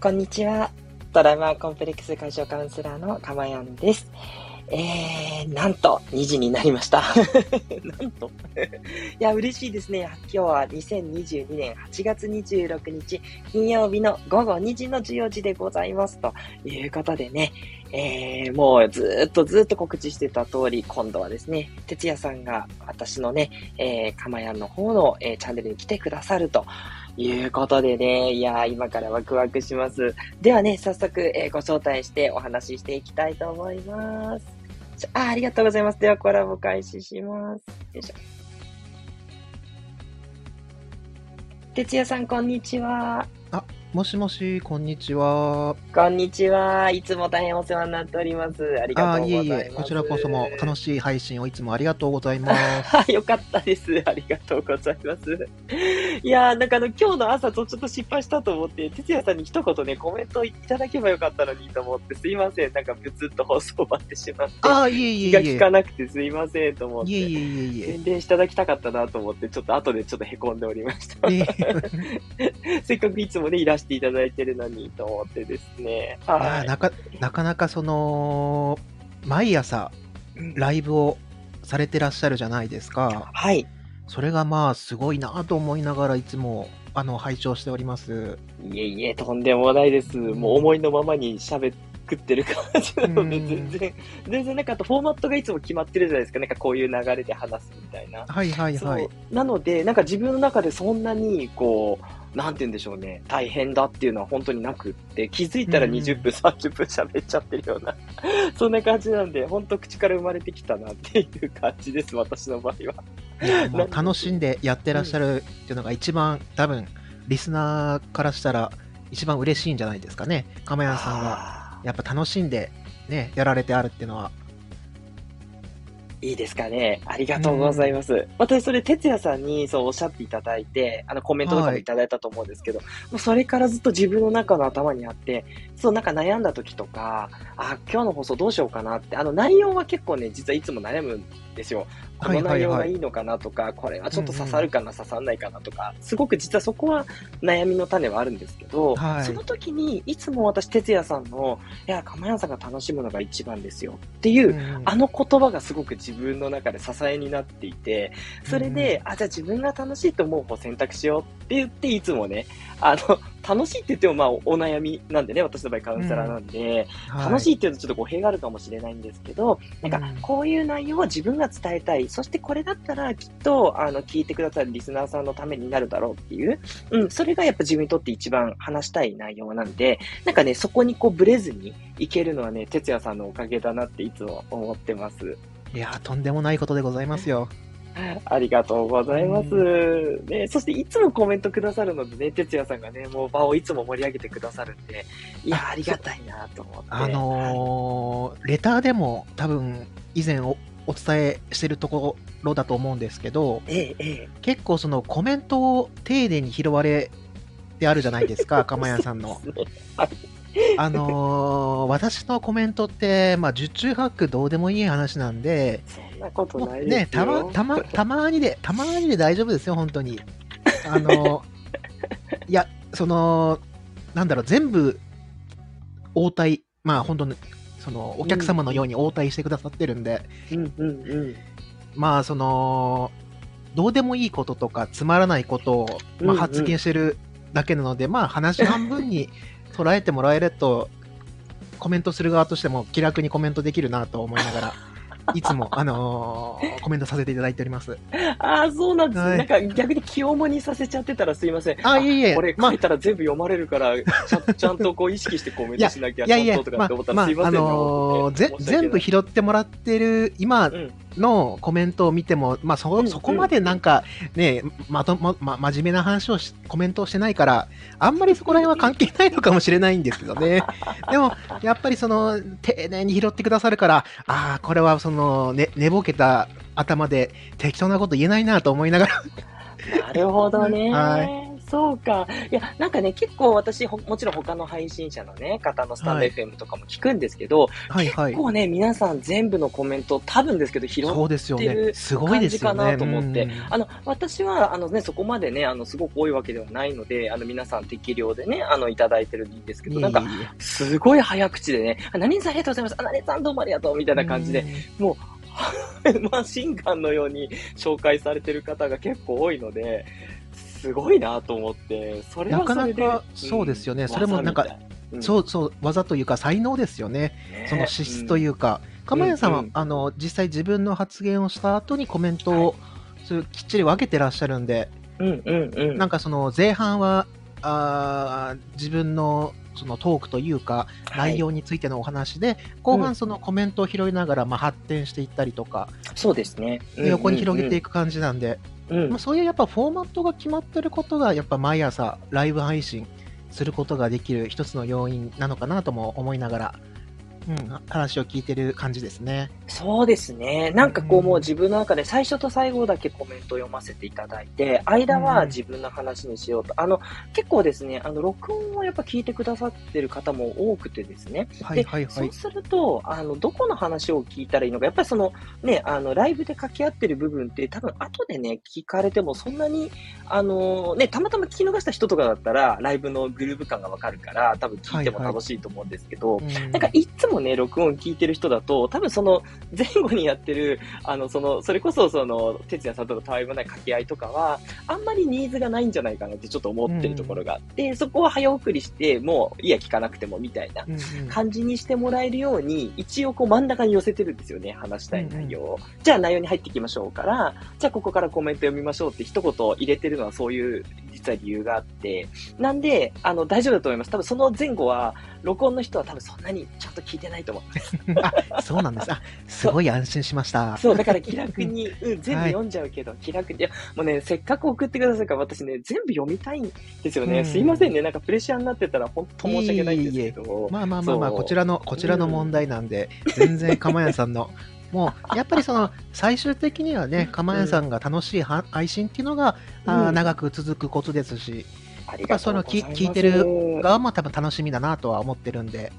こんにちは。トラウマコンプレックス解消カウンセラーのかまやんです。えー、なんと、2時になりました。なんと？いや、嬉しいですね。今日は2022年8月26日、金曜日の午後2時の14時でございます。ということでね、えー、もうずっとずっと告知してた通り、今度はですね、哲也さんが私のね、えー、かまやんの方の、えー、チャンネルに来てくださるということでね、いや、今からワクワクします。ではね、早速、えー、ご招待してお話ししていきたいと思います。あありがとうございます。ではコラボ開始します。よいしょ。哲也さん、こんにちは。あ、もしもし、こんにちは。こんにちは。いつも大変お世話になっております。ありがとうございます。あいえいえ、こちらこそも楽しい配信をいつもありがとうございます。よかったです。ありがとうございます。いやー、なんかあの、今日の朝とちょっと失敗したと思って、哲也さんに一言ね、コメントいただけばよかったのにと思って、すいません。なんかブツッと放送終ってしまって。あいえいえいえ。気が利かなくてすいませんと思って。いえいえいえいえ。宣伝していただきたかったなと思って、ちょっと後でちょっと凹んでおりました。せっかくいつもね、いらしていただいてるのにと思ってですね。はい。なかなかなかその、毎朝、ライブをされてらっしゃるじゃないですか。はい。それがまあ、すごいなと思いながらいつも、あの、拝聴しております。いえいえ、とんでもないです。もう思いのままに喋ってってる感じなので、全然、全然なんかあとフォーマットがいつも決まってるじゃないですか。なんかこういう流れで話すみたいな。はいはいはい。なので、なんか自分の中でそんなに、こう、なんて言うんでしょうね、大変だっていうのは本当になくって、気づいたら20分、30分喋っちゃってるような、そんな感じなんで、本当口から生まれてきたなっていう感じです、私の場合は。楽しんでやってらっしゃるっていうのが一番、多分、リスナーからしたら一番嬉しいんじゃないですかね。亀谷さんが、やっぱ楽しんでね、やられてあるっていうのは、いいですかね。ありがとうございます。うん、私、それ、哲也さんにそうおっしゃっていただいて、あの、コメントとかもいただいたと思うんですけど、はい、もうそれからずっと自分の中の頭にあって、そう、なんか悩んだ時とか、あ、今日の放送どうしようかなって、あの、内容は結構ね、実はいつも悩むんですよ。この内容がいいのかなとか、これはちょっと刺さるかな、刺さんないかなとか、すごく実はそこは悩みの種はあるんですけど、はい、その時にいつも私、哲也さんの、いや、かまやさんが楽しむのが一番ですよっていう、うん、あの言葉がすごく自分の中で支えになっていて、それで、うん、あ、じゃあ自分が楽しいと思う方選択しようって言って、いつもね、あの、楽しいって言ってもまあお悩みなんでね、私の場合カウンセラーなんで、うんはい、楽しいって言うとちょっと語弊があるかもしれないんですけど、なんかこういう内容を自分が伝えたい。そしてこれだったらきっとあの聞いてくださるリスナーさんのためになるだろうっていう、うん、それがやっぱ自分にとって一番話したい内容なんで、なんかね、そこにこうブレずにいけるのはね、哲也さんのおかげだなっていつも思ってます。いやとんでもないことでございますよ。ありがとうございます。ね、そしていつもコメントくださるのでね、哲也さんがね、もう場をいつも盛り上げてくださるんで、いや、ありがたいなと思って。あのー、レターでも多分以前おお伝えしてるところだと思うんですけど、ええ、結構そのコメントを丁寧に拾われてあるじゃないですか、釜屋さんの。あのー、私のコメントって、まあ、十中八九どうでもいい話なんで、なことないですよ。ね、たま、たま、たまにで、たまにで大丈夫ですよ、本当に。あの、いや、その、なんだろう、全部、応対、まあ、本当に、その、お客様のように応対してくださってるんで、うん。うんうん、まあ、その、どうでもいいこととか、つまらないことを、まあ、発言してるだけなので、うんうん、まあ、話半分に捉えてもらえると、コメントする側としても気楽にコメントできるなと思いながらいつも、あのー、コメントさせていただいております。ああ、そうなんです、はい、なんか逆に気重にさせちゃってたらすいません。あ、いえいえ。これ書いたら全部読まれるから、ちゃ ちゃんとこう意識してコメントしなきゃ、いやいやとかって思ったらすいません、まあ、あのー、全部拾ってもらってる、今のコメントを見ても、まあそ、そこまでなんかね、まとま、ま、真面目な話をし、コメントをしてないから、あんまりそこら辺は関係ないのかもしれないんですけどね。でも、やっぱりその、丁寧に拾ってくださるから、ああ、これはその、ね、寝ぼけた頭で適当なこと言えないなと思いながらなるほどね。はい。そうか。いや、なんかね、結構私、もちろん他の配信者のね、方のスタンド FM とかも聞くんですけど、はいはい、結構ね、皆さん全部のコメント、多分ですけど、拾ってる感じかなと思って、ねね、あの、私は、あのね、そこまでね、あの、すごく多いわけではないので、あの、皆さん適量でね、あの、いただいてるんですけど、なんか、すごい早口でね、何さんありがとうございます、あ、何さんどうもありがとう、みたいな感じで、もう、マシンガンのように紹介されてる方が結構多いので、すごいなと思って、それはそれでなかなかそうですよね、うん、それもなんか、うん、そうそう、技というか才能ですよね、ね。その資質というか、鎌、谷さんは、うんうん、あの実際自分の発言をした後にコメントを、はい、きっちり分けてらっしゃるんで、うんうんうん、なんかその前半はあ自分のそのトークというか、内容についてのお話で、はい、後半そのコメントを拾いながら、まあ、発展していったりとか、そうですね。横に広げていく感じなんで、まあ、そういうやっぱフォーマットが決まってることが、やっぱ毎朝ライブ配信することができる一つの要因なのかなとも思いながら、うん、話を聞いてる感じですね。そうですね。なんかこう、もう自分の中で最初と最後だけコメントを読ませていただいて、間は自分の話にしようと。あの、結構ですね、あの、録音をやっぱ聞いてくださってる方も多くてですね。はいはいはい。そうすると、あの、どこの話を聞いたらいいのか、やっぱりその、ね、あの、ライブで掛け合ってる部分って多分後でね、聞かれてもそんなに、あの、ね、たまたま聞き逃した人とかだったら、ライブのグルーヴ感がわかるから、多分聞いても楽しいと思うんですけど、はいはい、なんかいつもね、録音聞いてる人だと、多分その前後にやってる、あの、その、それこそその、哲也さんとのたわいもない掛け合いとかは、あんまりニーズがないんじゃないかなってちょっと思ってるところがあって、うん、そこは早送りして、もう、いや、聞かなくてもみたいな感じにしてもらえるように、一応こう真ん中に寄せてるんですよね、話したい内容を。うん、じゃあ内容に入っていきましょうから、じゃあここからコメント読みましょうって一言入れてるのはそういう実は理由があって、なんで、あの、大丈夫だと思います。多分その前後は、録音の人は多分そんなにちゃんと聞いてないと思います。あ、そうなんです。あ、すごい安心しました。そう、だから気楽に、うん、全部読んじゃうけど、はい、気楽に。もうね、せっかく送ってくださるから私ね、全部読みたいんですよね。うん、すいませんね。なんかプレッシャーになってたら本当申し訳ないんですけど。いいまあまあまあまあ、こちらの、こちらの問題なんで、うん、全然、かまやさんのもうやっぱりその最終的にはね、かまやさんが楽しい配信っていうのが、うん、あ長く続くことですし、やっぱその聞いてる側も多分楽しみだなとは思ってるんで。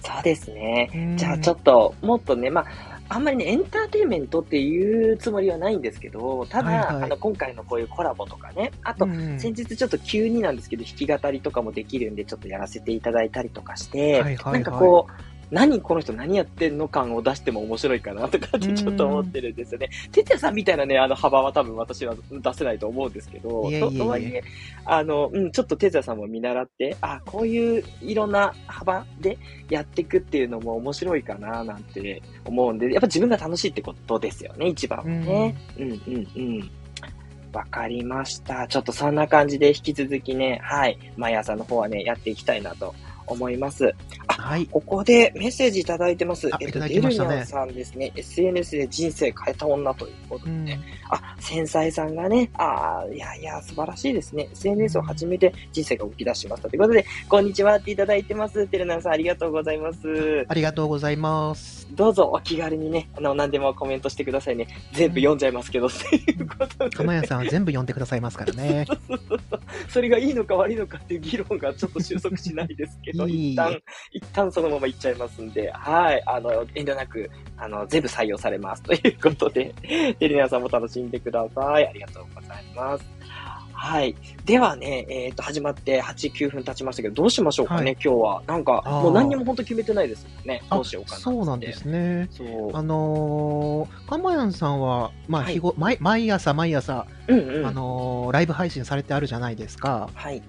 そうですね。じゃあちょっと、もっとね、まあ、あんまりね、エンターテインメントっていうつもりはないんですけど、ただ、はいはい、あの、今回のこういうコラボとかね、あと、先日ちょっと急になんですけど、弾き語りとかもできるんで、ちょっとやらせていただいたりとかして、はいはいはい、なんかこう、何この人何やってんの感を出しても面白いかなとかってちょっと思ってるんですよね。哲也さんみたいなね、あの幅は多分私は出せないと思うんですけど、ととはいえ、あの、うん、ちょっと哲也さんも見習って、あ、こういういろんな幅でやっていくっていうのも面白いかななんて思うんで、やっぱ自分が楽しいってことですよね、一番はね。うん、うん、うんうんわかりました。ちょっとそんな感じで引き続きね、はい、毎朝の方はね、やっていきたいなと思います。あ、はい。ここでメッセージいただいてます。えっと、デルニャンさんですね。SNS で人生変えた女ということでね。うん、あ、繊細さんがね、あいやいや、素晴らしいですね。SNS を始めて人生が動き出しました。ということで、こんにちはっていただいてます。デルニャンさん、ありがとうございます。ありがとうございます。どうぞお気軽にね、あの、何でもコメントしてくださいね。全部読んじゃいますけど、っていうことで。釜屋さんは全部読んでくださいますからね。それがいいのか悪いのかっていう議論がちょっと収束しないですけど、一旦、一旦そのままいっちゃいますんで、はい、あの、遠慮なく、あの、全部採用されます。ということで、テリナさんも楽しんでください。ありがとうございます。はい。ではね、えっ、ー、と、始まって8、9分経ちましたけど、どうしましょうかね、はい、今日は。なんか、もう何にも本当決めてないですもんね。どうしようかなそうなんですね。そう。あのー、かまやんさんは、まあ、日ご、毎毎朝毎朝、うんうん、あのー、ライブ配信されてあるじゃないですか。はい。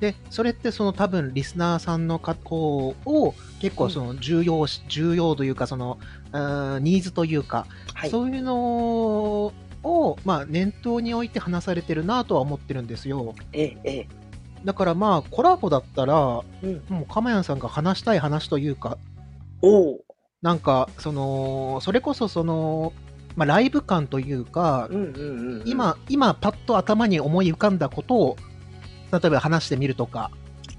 で、それってその多分リスナーさんの方を結構その重要、うん、重要というかその、ニーズというか、はい、そういうのを、まあ、念頭に置いて話されてるなとは思ってるんですよ。ええ、だからまあ、コラボだったら、うん、もう、かまやんさんが話したい話というか、おなんか、その、それこそその、まあ、ライブ感というか、今、今、パッと頭に思い浮かんだことを、例えば話してみるとか。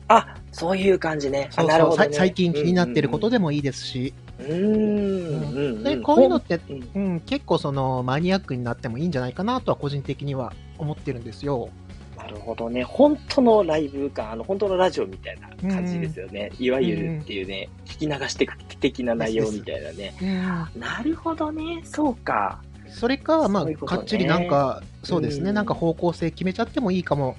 あ、そういう感じね。そうそう、ね、最近気になってることでもいいですし。うん。で、こういうのって、うん、結構そのマニアックになってもいいんじゃないかなとは個人的には思ってるんですよ。ななるほどね。本当のライブ感、あの、本当のラジオみたいな感じですよね。いわゆるっていうね、聞き流していく的な内容みたいなね。なるほどね。そうか。それか、まあ、ううね、かっちりなんか、そうですね、なんか方向性決めちゃってもいいかも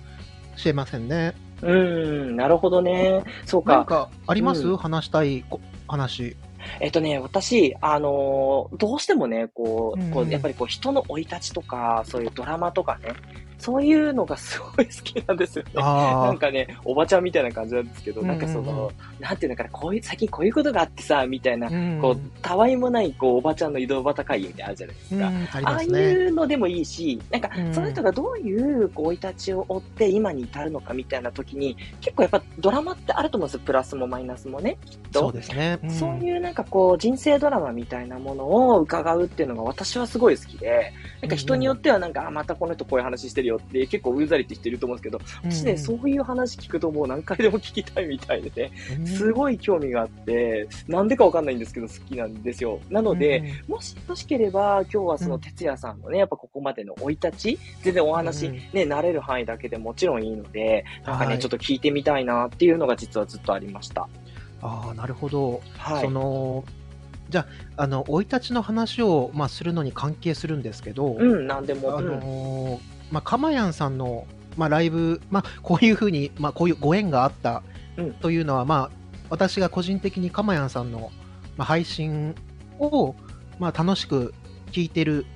しれませんね。うん、なるほどね。そうか。かあります、うん、話したい話。えっとね、私、あのー、どうしてもね、こう、うん、こうやっぱりこう人の生い立ちとか、そういうドラマとかね、そういうのがすごい好きなんですよね。なんかね、おばちゃんみたいな感じなんですけど、なんかその、なんていうのかな、こういう、最近こういうことがあってさ、みたいな、こう、たわいもない、こう、おばちゃんの移動旗会議みたいなのあるじゃないですか。ああいうのでもいいし、なんか、その人がどういう、こう、生い立ちを追って今に至るのかみたいな時に、結構やっぱドラマってあると思うんですよ。プラスもマイナスもね、きっと。そうですね。そういうなんかこう、人生ドラマみたいなものを伺うっていうのが私はすごい好きで、なんか人によってはなんか、あ、またこの人こういう話してるよって結構ざりってしてると思うんですけど、私ね、そういう話聞くともう何回でも聞きたいみたいでね、すごい興味があって、なんでかわかんないんですけど好きなんですよ。なので、もしよしければ、今日はその哲也さんのね、やっぱここまでの生い立ち、全然お話、ね、慣れる範囲だけでもちろんいいので、なんかね、ちょっと聞いてみたいなっていうのが実はずっとありました。ああ、なるほど。はい。その、じゃあ、あの、生い立ちの話を、まあ、するのに関係するんですけど、うん、なんでも。あのーまあ、かまやんさんの、まあ、ライブ、まあ、こういうふうに、まあ、こういうご縁があったというのは、うん、まあ、私が個人的にかまやんさんの、まあ、配信を、まあ、楽しく聞いてる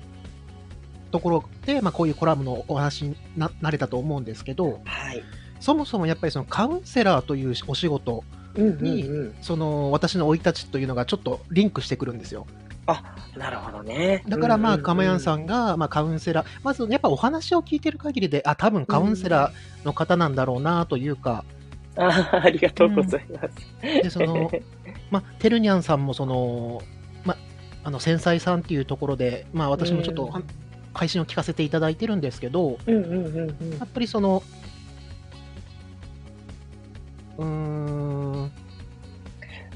ところで、まあ、こういうコラムのお話にななれたと思うんですけど、はい、そもそもやっぱりそのカウンセラーというお仕事に、うんうんうん、その私の生い立ちというのがちょっとリンクしてくるんですよ。あ、なるほどね。だからまあ、かまやんさんが、まあ、カウンセラー、まずやっぱお話を聞いてる限りで、あ、多分カウンセラーの方なんだろうなというか。あありがとうございます。うん、で、その、まあ、てるにゃんさんもその、まあ、あの、繊細さんっていうところで、まあ、私もちょっと、配信を聞かせていただいてるんですけど、やっぱりその、うーん、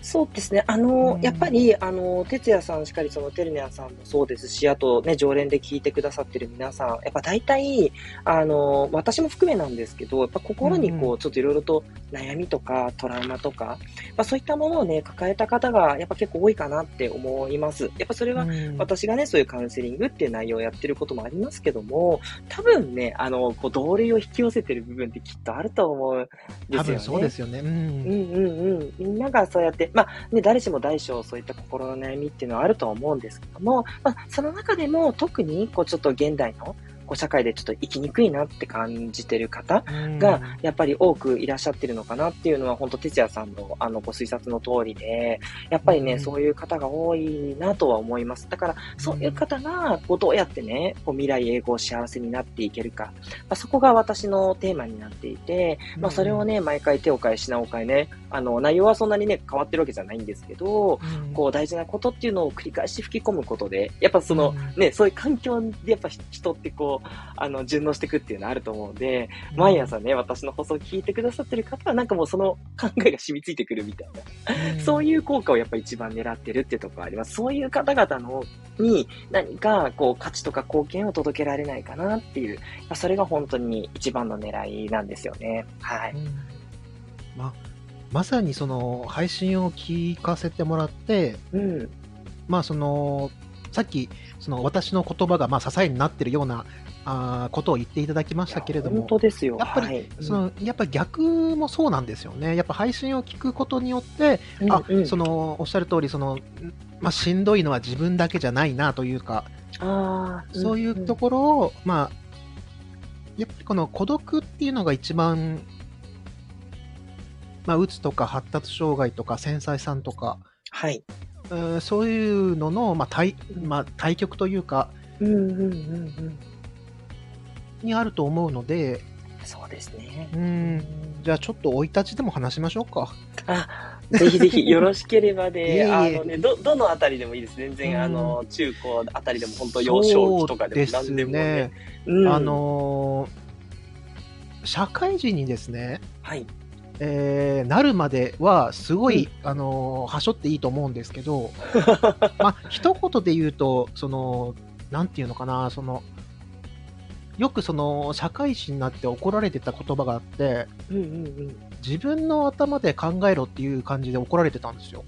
そうですね。あの、うん、やっぱり、あの、哲也さんしかり、その、テルネアさんもそうですし、あとね、常連で聞いてくださってる皆さん、やっぱ大体、あの、私も含めなんですけど、やっぱ心にこう、ちょっといろいろと悩みとか、トラウマとか、まあ、そういったものをね、抱えた方が、やっぱ結構多いかなって思います。やっぱそれは、私がね、そういうカウンセリングっていう内容をやってることもありますけども、多分ね、あの、こう、同類を引き寄せてる部分ってきっとあると思うんですよね。多分そうですよね。うん。うんうんうん。みんながそうやって、まあ、ね、誰しも大小そういった心の悩みっていうのはあると思うんですけども、まあ、その中でも特に、こう、ちょっと現代のこう社会でちょっと生きにくいなって感じてる方が、やっぱり多くいらっしゃってるのかなっていうのは、本当哲也さんのあのご推察の通りで、やっぱりね、そういう方が多いなとは思います。だから、そういう方が、こうどうやってね、こう未来永劫幸せになっていけるか、まあ、そこが私のテーマになっていて、まあ、それをね、毎回手を変え品を変えね、あの、内容はそんなにね、変わってるわけじゃないんですけど、こう大事なことっていうのを繰り返し吹き込むことで、やっぱその、ね、そういう環境でやっぱ人ってこう、あの、順応していくっていうのはあると思うので、毎朝ね、私の放送を聞いてくださってる方は、なんかもうその考えが染みついてくるみたいな、そういう効果をやっぱ一番狙ってるっていうところあります。そういう方々の、に何か、こう、価値とか貢献を届けられないかなっていう、それが本当に一番の狙いなんですよね。はい。ままさにその配信を聞かせてもらって、うん、まあそのさっきその私の言葉がまあ支えになってるようなあことを言っていただきましたけれども、本当ですよ。やっぱり、はい、そのやっぱ逆もそうなんですよね、やっぱ配信を聞くことによって、うんあそのおっしゃる通りそのまあ、しんどいのは自分だけじゃないなというか、あそういうところを、まあ、やっぱりこの孤独っていうのが一番、まあ、うつとか発達障害とか繊細さんとか、はい、うそういうのの、まあ対まあ、対極というか、うんうんうんうんにあると思うので、そうですね。うん。じゃあちょっと生い立ちでも話しましょうか。あ、ぜひぜひよろしければ で、あのね、ど、どのあたりでもいいです。全然、あの、中高あたりでも本当幼少期とかでも何でもね。うん、あのー、社会人にですね、はい。えー、なるまではすごい、うん、あのー、はしょっていいと思うんですけど、まあ、一言で言うと、その、なんていうのかな、その、よくその社会人になって怒られてた言葉があって、うんうんうん。自分の頭で考えろっていう感じで怒られてたんですよ。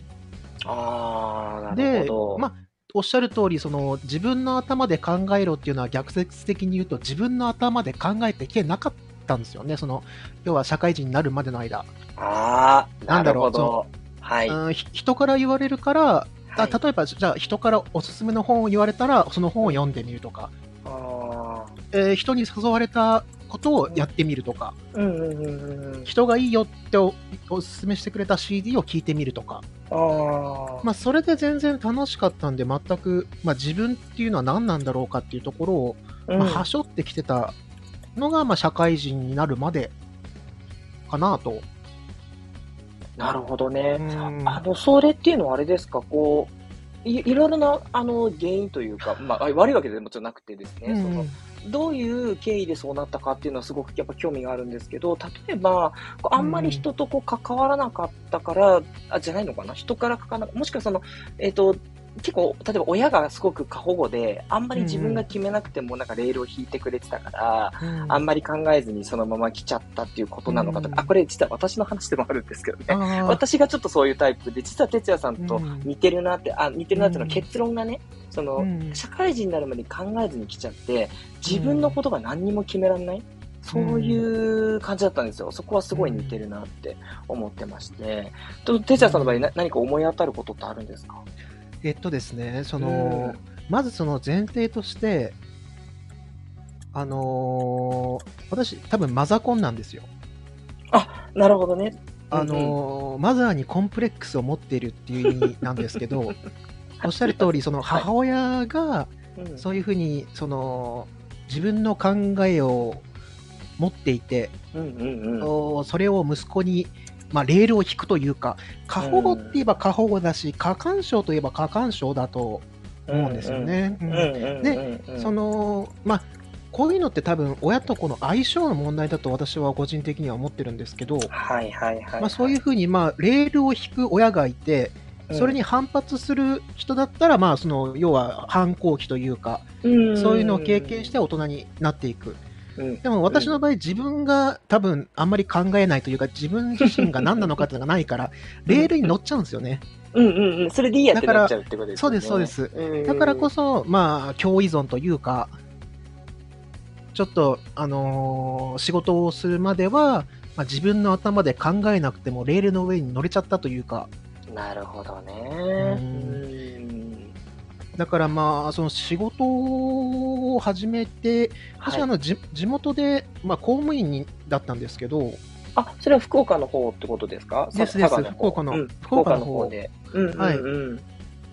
ああ、なるでほど。、まあ、おっしゃる通り、その自分の頭で考えろっていうのは逆説的に言うと、自分の頭で考えてきてなかったんですよね。その、要は社会人になるまでの間。ああ、なだろうなんるほど。はい。うんひ人から言われるから、はいあ例えば、じゃあ人からおすすめの本を言われたら、その本を読んでみるとか、あえー人に誘われたことをやってみるとか、ーうんうんうんうん。人がいいよっておおすすめしてくれた CD を聞いてみるとか、ああ。まあ、それで全然楽しかったんで、全く、まあ、自分っていうのは何なんだろうかっていうところを、うんまあ、はしょってきてたのが、まあ、社会人になるまでかなと。なるほどね。うんあの、それっていうのはあれですか、こう、いいろいろな、あの、原因というか、まあ、あ悪いわけでもちろんなくてですね、その、どういう経緯でそうなったかっていうのはすごくやっぱ興味があるんですけど、例えば、あんまり人とこう関わらなかったから、あ、じゃないのかな人から関わらなもしくはその、えっ、と、結構、例えば親がすごく過保護で、あんまり自分が決めなくてもなんかレールを引いてくれてたから、うん。あんまり考えずにそのまま来ちゃったっていうことなのかとか、うん。あ、これ実は私の話でもあるんですけどね。私がちょっとそういうタイプで、実は哲也さんとうん。似てるなって、あ、似てるなっていうのうんは結論がね、その、うん。社会人になるまで考えずに来ちゃって、自分のことが何にも決められない、そういう感じだったんですよ。そこはすごい似てるなって思ってまして。と、哲也さんの場合な何か思い当たることってあるんですか？えっとですね、その、まずその前提として、あのー私、多分マザコンなんですよ。なるほどね。あのーマザーにコンプレックスを持っているっていう意味なんですけど、おっしゃる通り、その母親がうんそういうふうに、その、自分の考えを持っていて、うんうんうん。おそれを息子に、まあ、レールを引くというか、過保護って言えば過保護だし、過干渉といえば過干渉だと思うんですよね。でうんその、まあ、こういうのって多分、親と子の相性の問題だと私は個人的には思ってるんですけど、はいはいはい。まあ、そういうふうに、まあ、レールを引く親がいて、うんそれに反発する人だったら、まあ、その要は反抗期というか、うんそういうのを経験して大人になっていく。うんでも私の場合、自分が多分あんまり考えないというか、自分自身が何なのかっていうのがないから、レールに乗っちゃうんですよね。うんうんうん。それでいいやってなっちゃうってことですよね。そうですそうですだからこそ、そ、まあ、共依存というか、ちょっと、あのー仕事をするまでは、まあ、自分の頭で考えなくてもレールの上に乗れちゃったというか、なるほどね。だからまあ、その仕事を始めて、私はあの、じ地元で、まあ、公務員にだったんですけど、あ、それは福岡の方ってことですか？ですです。福岡のうん。福福岡岡の方で。うんうんうん。はい。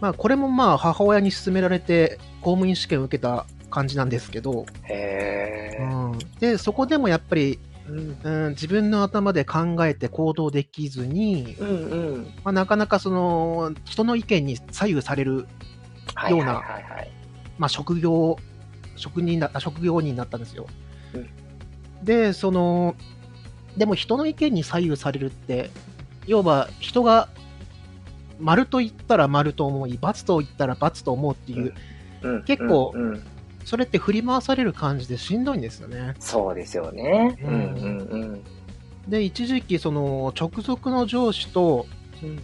まあ、これもまあ、母親に勧められて、公務員試験を受けた感じなんですけど、へえ。うん、で、そこでもやっぱり、うん。うん、自分の頭で考えて行動できずに、うんうん。まあ、なかなかその人の意見に左右される、はいような。まあ、職業職人だ職業人になったんですよ。うんでそのでも人の意見に左右されるって要は人が丸と言ったら丸と思い×と言ったら×と思うっていう、うん結構うんうんそれって振り回される感じでしんどいんですよね。そうですよね。ううんんうんうん。で一時期その直属の上司とうん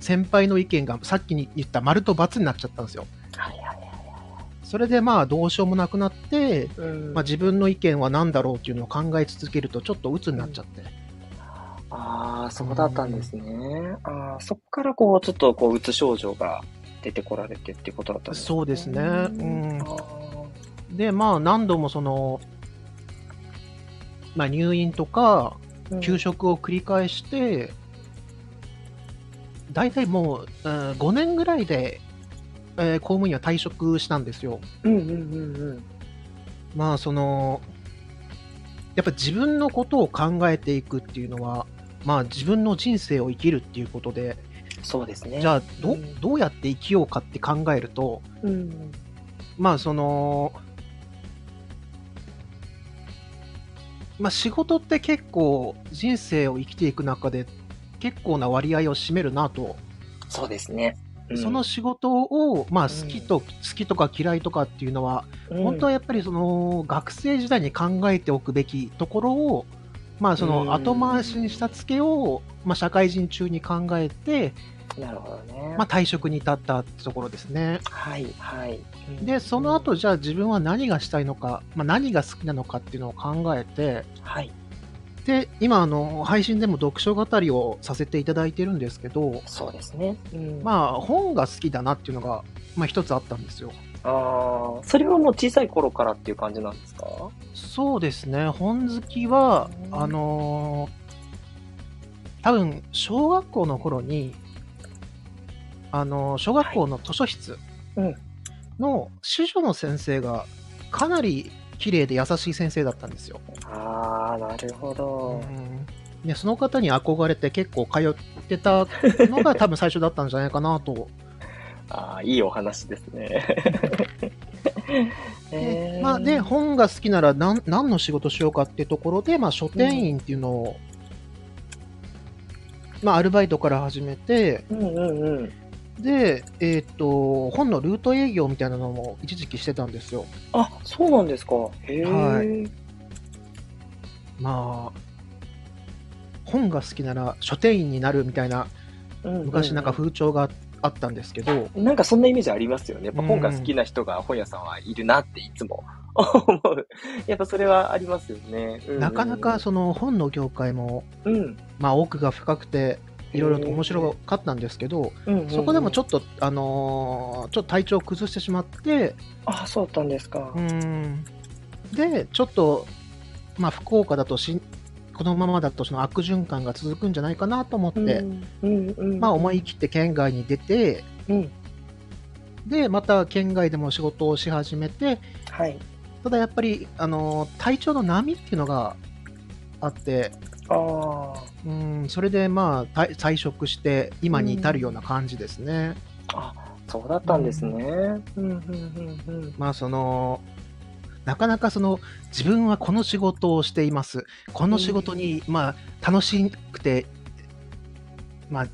先輩の意見がさっきに言った丸と×になっちゃったんですよ。それでまあどうしようもなくなって、うんまあ、自分の意見は何だろうっていうのを考え続けるとちょっと鬱になっちゃって。ああ、そうだったんですね。ああ、そこからこう、ちょっとこう、うつ症状が出てこられてっていうことだったんですね。そうですねうんでまあ何度もその、まあ、入院とかうん休職を繰り返して、大体もう、うん5年ぐらいで、えー公務員は退職したんですよ。うんうんうんうん。まあそのやっぱ自分のことを考えていくっていうのはまあ自分の人生を生きるっていうことでそうですね。じゃあどうんどうやって生きようかって考えるとうん。まあそのまあ仕事って結構人生を生きていく中で結構な割合を占めるなとそうですね。その仕事を、まあ、好きと、好きとか嫌いとかっていうのは、本当はやっぱりその学生時代に考えておくべきところを、まあ、その後回しにした付けを、まあ、社会人中に考えて、なるほどね。まあ、退職に至ったところですね。はい、はい。で、その後、じゃあ自分は何がしたいのか、まあ、何が好きなのかっていうのを考えて、はい。で、今、あの、配信でも読書語りをさせていただいてるんですけど、そうですね。うん、まあ、本が好きだなっていうのが、まあ、一つあったんですよ。ああ、それはもう小さい頃からっていう感じなんですか？そうですね、本好きは、うん。あのー多分、小学校の頃に、あのー小学校の図書室うん。の司書の先生が、かなり綺麗で優しい先生だったんですよ。ああ、なるほど。うんでその方に憧れて結構通ってたのが多分最初だったんじゃないかなと。ああ、いいお話ですね。で まあ、で、本が好きなら何何の仕事しようかっていうところで、まあ、書店員っていうのを、まあ、アルバイトから始めて、うんうんうん。で、えっ、と、本のルート営業みたいなのも一時期してたんですよ。あ、そうなんですか。へえ。はいまあ、本が好きなら書店員になるみたいな、うんうんうん昔なんか風潮があったんですけど、なんかそんなイメージありますよね。やっぱ本が好きな人が本屋さんはいるなっていつも思う。やっぱそれはありますよね。うんうんなかなかその本の業界も、うん。まあ、奥が深くて、いろいろと面白かったんですけど、そこでもちょっと、あのーちょっと体調を崩してしまって、あ、そうだったんですか。うん、で、ちょっと、まあ、福岡だとしん、このままだとその悪循環が続くんじゃないかなと思って、まあ、思い切って県外に出て、うん。で、また県外でも仕事をし始めて、はい。ただやっぱり、あのー体調の波っていうのがあって、ああ。うん、それでまあ、退退職して、今に至るような感じですね。あ、そうだったんですね。うんうんうんうん。まあそのなかなかその自分はこの仕事をしていますこの仕事にまあ楽しくてまあ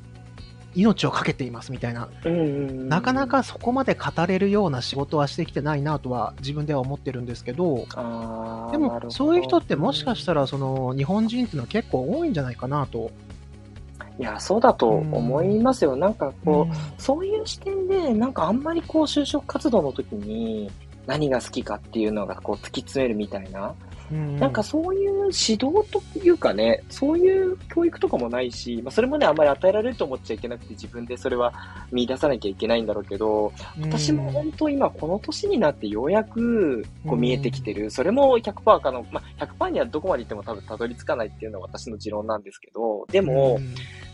命を懸けていますみたいなうんうんうんなかな。かそこまで語れるような仕事はしてきてないなとは自分では思ってるんですけど。でもそういう人ってもしかしたらその日本人っていうのは結構多いんじゃないかなと。いや、そうだと思いますよ。なんかこう、うんそういう視点で、なんかあんまりこう就職活動の時に何が好きかっていうのがこう突き詰めるみたいな、うんなんかそういう指導というかね、そういう教育とかもないし、まあ、それもね、あんまり与えられると思っちゃいけなくて自分でそれは見出さなきゃいけないんだろうけど、私も本当今この年になってようやくこう見えてきてる、それも100%かの、まあ、100%にはどこまで行っても多分たどり着かないっていうのが私の持論なんですけど、でも、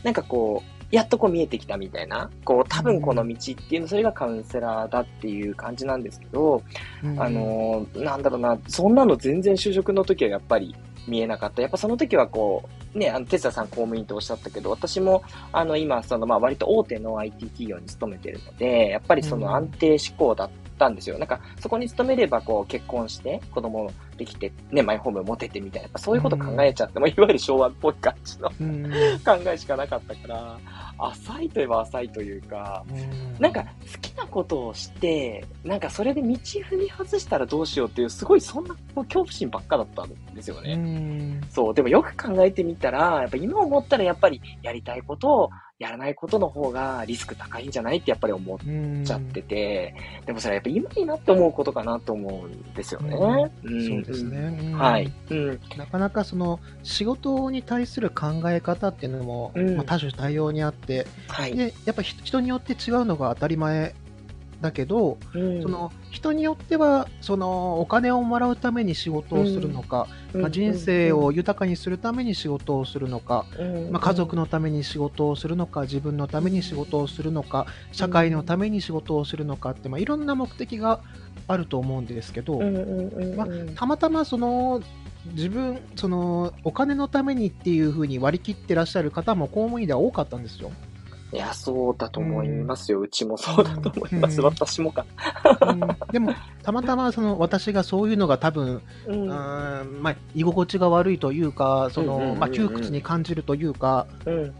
なんかこう、やっとこう見えてきたみたいな、こう多分この道っていうの、それがカウンセラーだっていう感じなんですけど、うんあのーなんだろうな、そんなの全然就職の時はやっぱり見えなかった。やっぱその時はこう、ね、あの、テスラさん公務員とおっしゃったけど、私も、あの、今、その、まあ、割と大手の IT 企業に勤めてるので、やっぱりそうんの安定志向だったんですよ。なんか、そこに勤めれば、こう、結婚して、子供できて、ね、マイホーム持ててみたいな、そういうこと考えちゃって、もういわゆる昭和っぽい感じのうん。考えしかなかったから、浅いといえば浅いというか、うん。なんか好きなことをして、なんかそれで道踏み外したらどうしようっていう、すごいそんな恐怖心ばっかだったんですようね。ん。そう、でもよく考えてみたら、やっぱ今思ったらやっぱりやりたいことをやらないことの方がリスク高いんじゃないってやっぱり思っうん。ちゃってて、でもそれはやっぱ今になって思うことかなと思うんですよね。んです。ね。うんはい。うん。なかなかその仕事に対する考え方っていうのも、うんまあ、多種多様にあって、はい。でやっぱり人によって違うのが当たり前だけど、うんその人によってはそのお金をもらうために仕事をするのか、まあ、人生を、豊かにするために仕事をするのか、うんまあ、家族のために仕事をするのか自分のために仕事をするのか社会のために仕事をするのかって、まあ、いろんな目的があると思うんですけど、まあたまたまその自分そのお金のためにっていうふうに割り切ってらっしゃる方も公務員では多かったんですよ。いや、そうだと思いますよ。うちもそうだと思います。うん私もか。うんでもたまたまその私がそういうのが多分、ううんんまあ、居心地が悪いというかその、まあ、窮屈に感じるというかうん。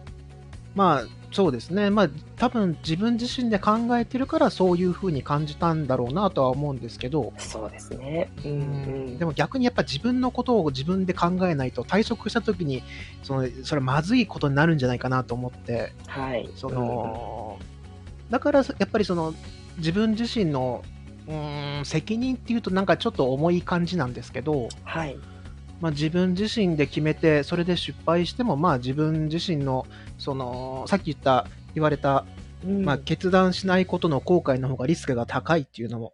まあ、そうですね。まあ、多分自分自身で考えてるからそういう風に感じたんだろうなとは思うんですけど、そうですね。うんううんん。でも逆にやっぱ自分のことを自分で考えないと退職した時に、その、それまずいことになるんじゃないかなと思って、はい。その、だからやっぱりその、自分自身の、うーん、責任っていうとなんかちょっと重い感じなんですけど、うんはい。まあ、自分自身で決めて、それで失敗しても、まあ、自分自身の、その、さっき言った、言われた、うん。まあ、決断しないことの後悔の方がリスクが高いっていうのも、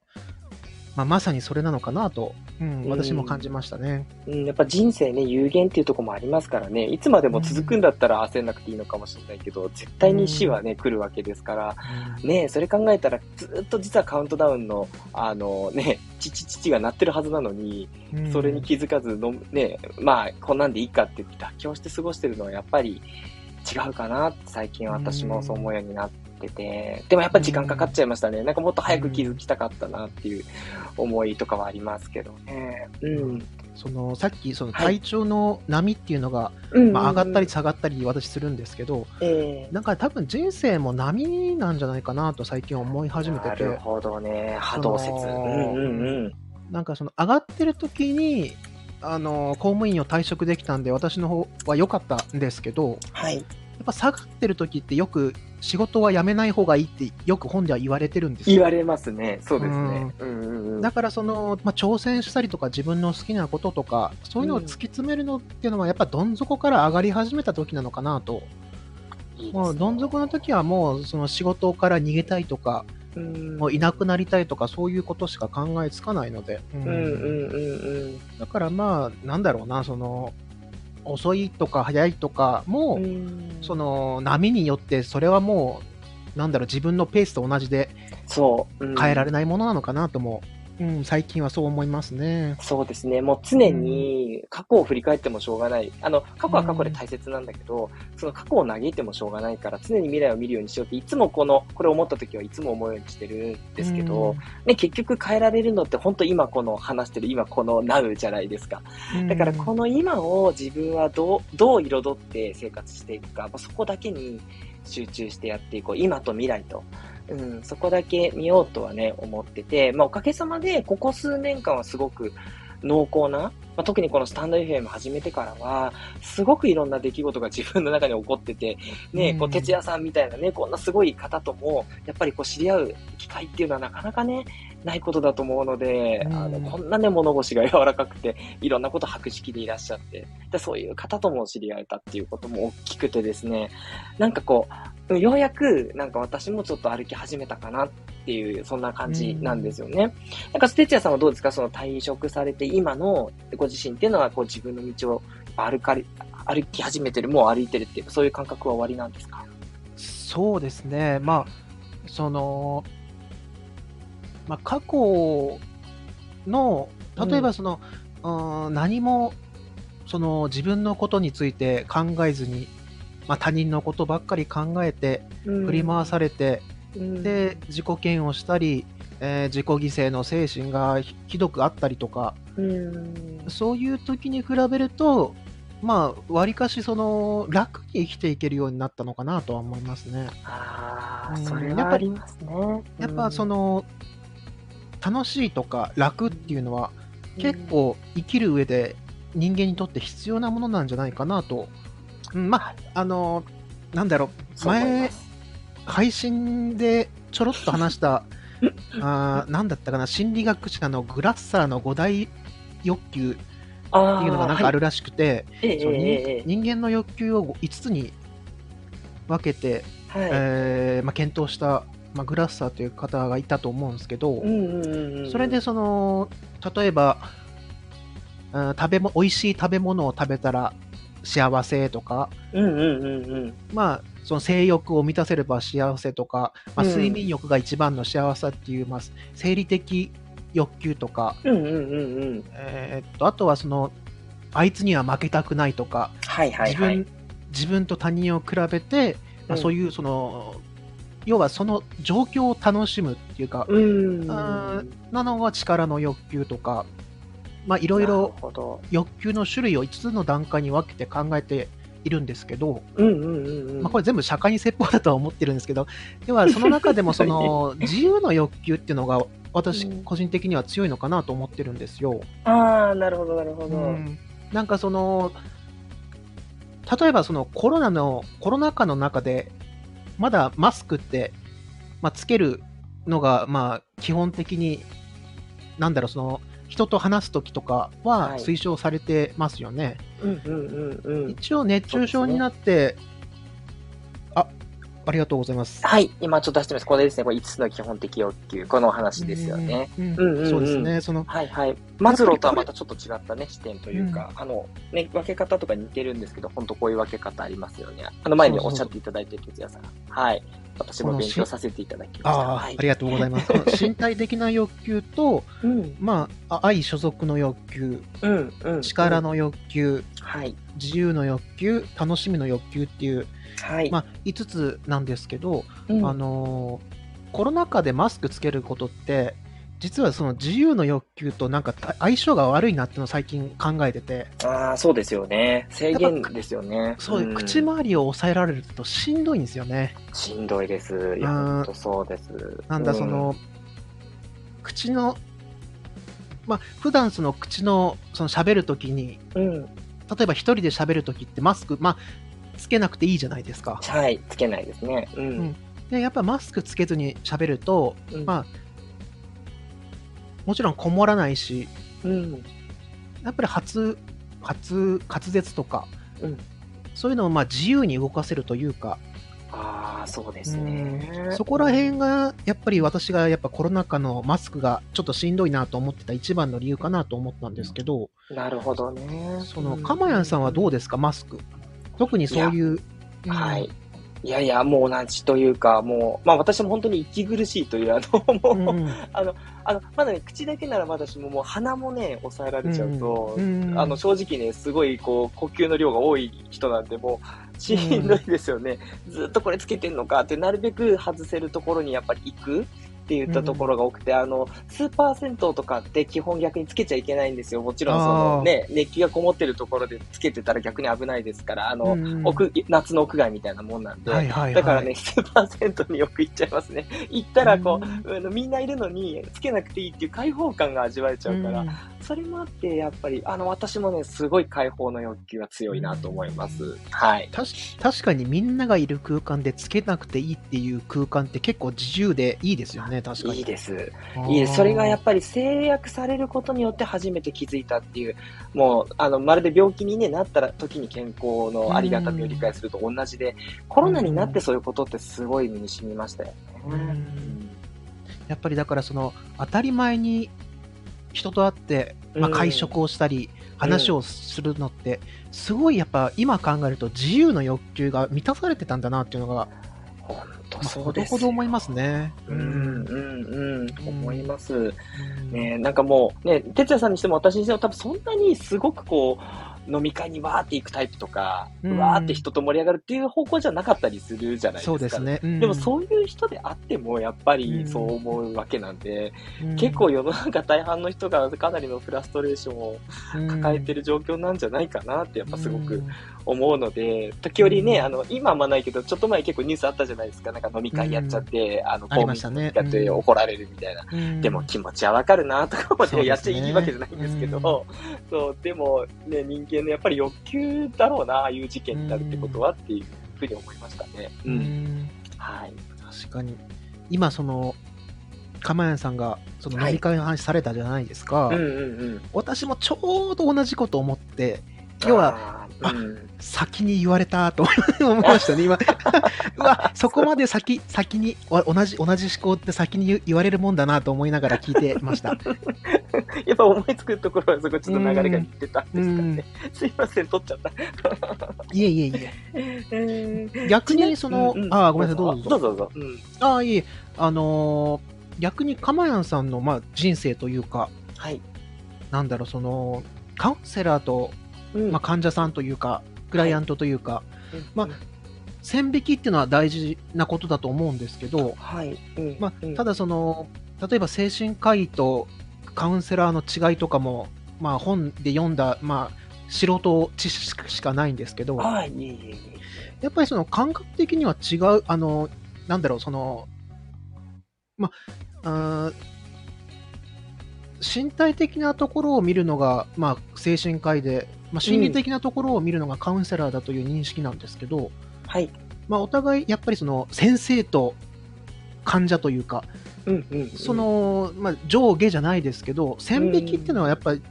まあ、まさにそれなのかなと、うん、うん。私も感じましたね。うん、やっぱ人生ね、有限っていうところもありますからね、いつまでも続くんだったら焦んなくていいのかもしれないけど、絶対に死はね、来るわけですから、ね、それ考えたら、ずっと実はカウントダウンの、あのね、父父が鳴ってるはずなのに、うん。それに気づかずの、ね、まあ、こんなんでいいかって妥協して過ごしてるのはやっぱり違うかなって最近私もそう思うようになってて、でもやっぱ時間かかっちゃいましたね。なんかもっと早く気づきたかったなっていう思いとかはありますけどね。うん。そのさっき、そのはい体調の波っていうのが、うんまあ、上がったり、下がったり、私するんですけど、ええなんか多分人生も波なんじゃないかなと最近思い始めててなる、ほどね。波動説。うんうんうん。なんかその上がってる時に、あの公務員を退職できたんで、私の方は良かったんですけど、はい。やっぱ下がってる時ってよく仕事は辞めない方がいいってよく本では言われてるんですよ。言われますね。そうですね。うんうんうん。だからその、まあ、挑戦したりとか自分の好きなこととか、そういうのを突き詰めるのっていうのはやっぱどん底から上がり始めた時なのかなと。いいですねもうどん底の時はもうその仕事から逃げたいとか、うんもういなくなりたいとかそういうことしか考えつかないので。うんうんうんうんうん。だからまあ、なんだろうな、その、遅いとか早いとかも、うんその波によってそれはもう、なんだろう、自分のペースと同じでそう。うん変えられないものなのかなとも、うん、最近はそう思いますね。そうですね。もう常に過去を振り返ってもしょうがない。あの、過去は過去で大切なんだけど、その過去を嘆いてもしょうがないから、常に未来を見るようにしようって、いつもこの、これ思った時はいつも思うようにしてるんですけど、ね、結局変えられるのって本当今この話してる今この Now じゃないですか。うんだからこの今を自分はどう、どう彩って生活していくか、まあそこだけに集中してやっていこう。今と未来と。うん、そこだけ見ようとはね、思ってて、まあおかげさまでここ数年間はすごく濃厚な、まあ、特にこのスタンド FM 始めてからは、すごくいろんな出来事が自分の中に起こってて、ね、こううん哲也さんみたいなね、こんなすごい方とも、やっぱりこう知り合う機会っていうのはなかなかね、ないことだと思うので、うん。あの、こんなね、物腰が柔らかくて、いろんなこと白識でいらっしゃって、でそういう方とも知り合えたっていうことも大きくてですね、なんかこう、ようやく、なんか私もちょっと歩き始めたかなっていう、そんな感じなんですよね。なんか、哲也さんはどうですか？その退職されて、今のご自身っていうのは、こう自分の道を歩かれ、歩き始めてる、もう歩いてるっていう、そういう感覚は終わりなんですか？そうですね、まあ、その、まあ、過去の、例えばその、うん、何も、その自分のことについて考えずに、まあ、他人のことばっかり考えて、振り回されて、うん。で、自己嫌悪したり、えー自己犠牲の精神がひひどくあったりとか、うんそういう時に比べると、まあ、わりかしその楽に生きていけるようになったのかなとは思いますね。はありますね。やっぱその、楽しいとか楽っていうのは結構生きる上で人間にとって必要なものなんじゃないかなと。うん、まあ、あの、なんだろう、前配信でちょろっと話した、あーなんだったかな、心理学者のグラッサーの五大欲求ってあいうのがなんかあるらしくて、ええそう人ええええ人間の欲求を5つに分けて、はい。えーまあ、検討した、まあ、グラッサーという方がいたと思うんですけど、うんうんうんうんそれでその例えば、うん食べも美味しい食べ物を食べたら幸せとか、うんうんうんうん。まあ、その性欲を満たせれば幸せとか、まあ、うん。睡眠欲が一番の幸せっていう、まあ、生理的欲求とか、あとはそのあいつには負けたくないとか、はいはい自分はい。自分と他人を比べて、まあ、うん。そういうその、要はその状況を楽しむっていうか、うなのが力の欲求とか、まあ、いろいろ。欲求の種類を5つの段階に分けて考えているんですけど、これ全部社会に説法だとは思ってるんですけど、ではその中でもその 自由の欲求っていうのが私うん個人的には強いのかなと思ってるんですよ。ああ、なるほど、なるほど。うんなんかその、例えばそのコロナの、コロナ禍の中で、まだマスクって、まあ、つけるのが、まあ、基本的に、なんだろう、その、人と話すときとかははい推奨されてますよね。うんうんうんうん。一応熱中症になって、あ、ありがとうございます。はい、今ちょっと出してます。これですね、これ5つの基本的欲求、このお話ですよね。うん。うんうんうんそうですね。その、はいはい。マズローとはまたちょっと違ったね、視点というか、あの、ね、分け方とか似てるんですけど、本当こういう分け方ありますよね。あの前におっしゃっていただいてる哲也さん。はい。私も勉強させていただきました。ああ、はいありがとうございます。身体的な欲求と、うん、まあ、あ愛所属の欲求、うん、うん。力の欲求、はい。自由の欲求、楽しみの欲求っていう、はい。まあ、5つなんですけど、うんあのーコロナ禍でマスクつけることって、実はその自由の欲求となんかた相性が悪いなっていうのを最近考えてて、ああ、そうですよね。制限ですよね。そう、ん口周りを抑えられるとしんどいんですよね。しんどいです。いや、うん本当そうです。なんだ、その、口の、まあ、普段その口の、その喋るときに、うん、うん。例えば一人で喋るときってマスク、まあ、つけなくていいじゃないですか。はい、つけないですね。うん。うんで、やっぱマスクつけずに喋ると、うんまあ、もちろんこもらないし、うん。やっぱり発、発、滑舌とか、うんそういうのをまあ自由に動かせるというか、ああ、そうですね。うんそこら辺が、やっぱり私がやっぱコロナ禍のマスクがちょっとしんどいなと思ってた一番の理由かなと思ったんですけど、なるほどね。その、うんかまやんさんはどうですか、マスク？特にそういう。うんはい。。いやいや、もう同じというか、もう、まあ私も本当に息苦しいという、あの、もう、うんあの、まだね、口だけならまだしも、もう鼻もね、抑えられちゃうと、うん。あの、正直ね、すごい、こう、呼吸の量が多い人なんで、もう、しんどいですよね。ずっとこれつけてんのかって、なるべく外せるところにやっぱり行くって言ったところが多くて、あの、スーパー銭湯とかって基本逆につけちゃいけないんですよ。もちろんそのね、熱気がこもってるところでつけてたら逆に危ないですから、あの、うん屋夏の屋外みたいなもんなんで、はいはいはい。だからね、スーパー銭湯によく行っちゃいますね。行ったらこうんう、あのみんないるのにつけなくていいっていう開放感が味わえちゃうから、うんそれもあって、やっぱり、あの、私もね、すごい開放の欲求が強いなと思います。はい。たし確かにみんながいる空間でつけなくていいっていう空間って結構自由でいいですよね、確かに。いいです。いいです。それがやっぱり制約されることによって初めて気づいたっていう、もう、あの、まるで病気に、ね、なったら時に健康のありがたみを理解すると同じで、コロナになってそういうことってすごい身に染みましたよね。うんやっぱりだからその当たり前に人と会って、まあ、うん会食をしたり、話をするのって、すごいやっぱ今考えると自由の欲求が満たされてたんだなっていうのが、本そうですよ。ほど思いますね。うん、うん、うん、思います。うんねなんかもう、ね、哲也さんにしても私にしても多分そんなにすごくこう、飲み会にわーって行くタイプとか、うんわーって人と盛り上がるっていう方向じゃなかったりするじゃないですか。そうです。ね。うんでもそういう人であってもやっぱりうんそう思うわけなんで、うん結構世の中大半の人がかなりのフラストレーションを抱えてる状況なんじゃないかなってやっぱすごく思うので、時折ね、うんあの、今はあんまないけど、ちょっと前結構ニュースあったじゃないですか。なんか飲み会やっちゃって、あの、ありましたね公民館やって怒られるみたいな。うんでも気持ちはわかるなとか思って、そうですねやっちゃいいわけじゃないんですけど、そう、でもね、人間のやっぱり欲求だろうな、ああいう事件になるってことはっていうふうに思いましたね。う。うんんはい。確かに。今、その、かまやんさんがそのはい飲み会の話されたじゃないですか。うんうんうん。私もちょうど同じこと思って、今日はあー、うん。先に言われたと思いましたね、今。うわ、そこまで先、先に、わ同じ、同じ思考って先に言言われるもんだなと思いながら聞いてました。やっぱ思いつくところはそこちょっと流れが似てたんですかね。すいません、取っちゃった。いえいえいえ。逆にそのうんうんあーごめんなさいどうぞどうぞどうぞ。うん。ああ、いえ、あのー逆にかまやんさんの、まあ、人生というか、はい。なんだろう、その、カウンセラーと、うん。まあ、患者さんというか、クライアントというか、まあうん線引きっていうのは大事なことだと思うんですけど、はい。うん。まあ、うん。ただその、例えば精神科医とカウンセラーの違いとかも、まあ、本で読んだ、まあ、素人知識しかないんですけど、はい、やっぱりその感覚的には違う、あの、なんだろう、その、ま、あ身体的なところを見るのが、まあ、精神科医で、まあ、心理的なところを見るのがカウンセラーだという認識なんですけど、はい。まあ、お互い、やっぱりその、先生と患者というか、うんうんうん、その、まあ、上下じゃないですけど、線引きっていうのはやっぱり、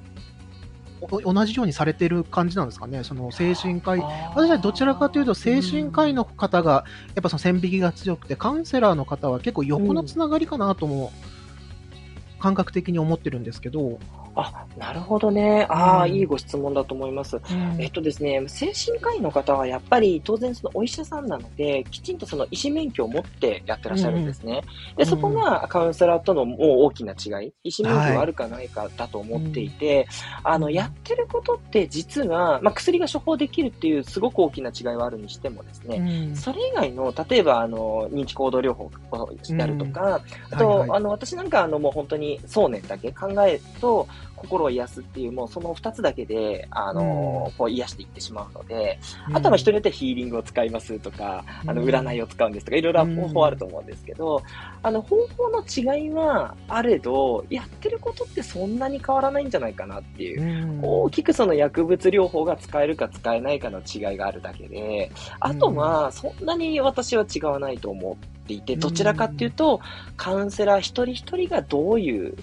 同じようにされてる感じなんですかね、その精神科医、私はどちらかというと、精神科医の方が、やっぱその線引きが強くて、カウンセラーの方は結構横のつながりかなとも、感覚的に思ってるんですけど、あ、なるほどね。ああ、うん、いいご質問だと思います。うん、えっとですね、精神科医の方はやっぱり当然そのお医者さんなので、きちんとその医師免許を持ってやってらっしゃるんですね。うん、で、そこがカウンセラーとのもう大きな違い、医師免許があるかないかだと思っていて、はい、あの、やってることって実は、まあ、薬が処方できるっていうすごく大きな違いはあるにしてもですね、それ以外の、例えば、あの、認知行動療法をやるとか、あと、はいはい、あの、私なんかあの、もう本当に想念だけ考えると、心を癒すっていう、もうその2つだけで、あの、こう癒していってしまうので、あとは人によってヒーリングを使いますとか、あの、占いを使うんですとか、いろいろ方法あると思うんですけど、あの、方法の違いはあれど、やってることってそんなに変わらないんじゃないかなっていう、大きくその薬物療法が使えるか使えないかの違いがあるだけで、あとは、そんなに私は違わないと思っていて、どちらかっていうと、カウンセラー一人一人がどういう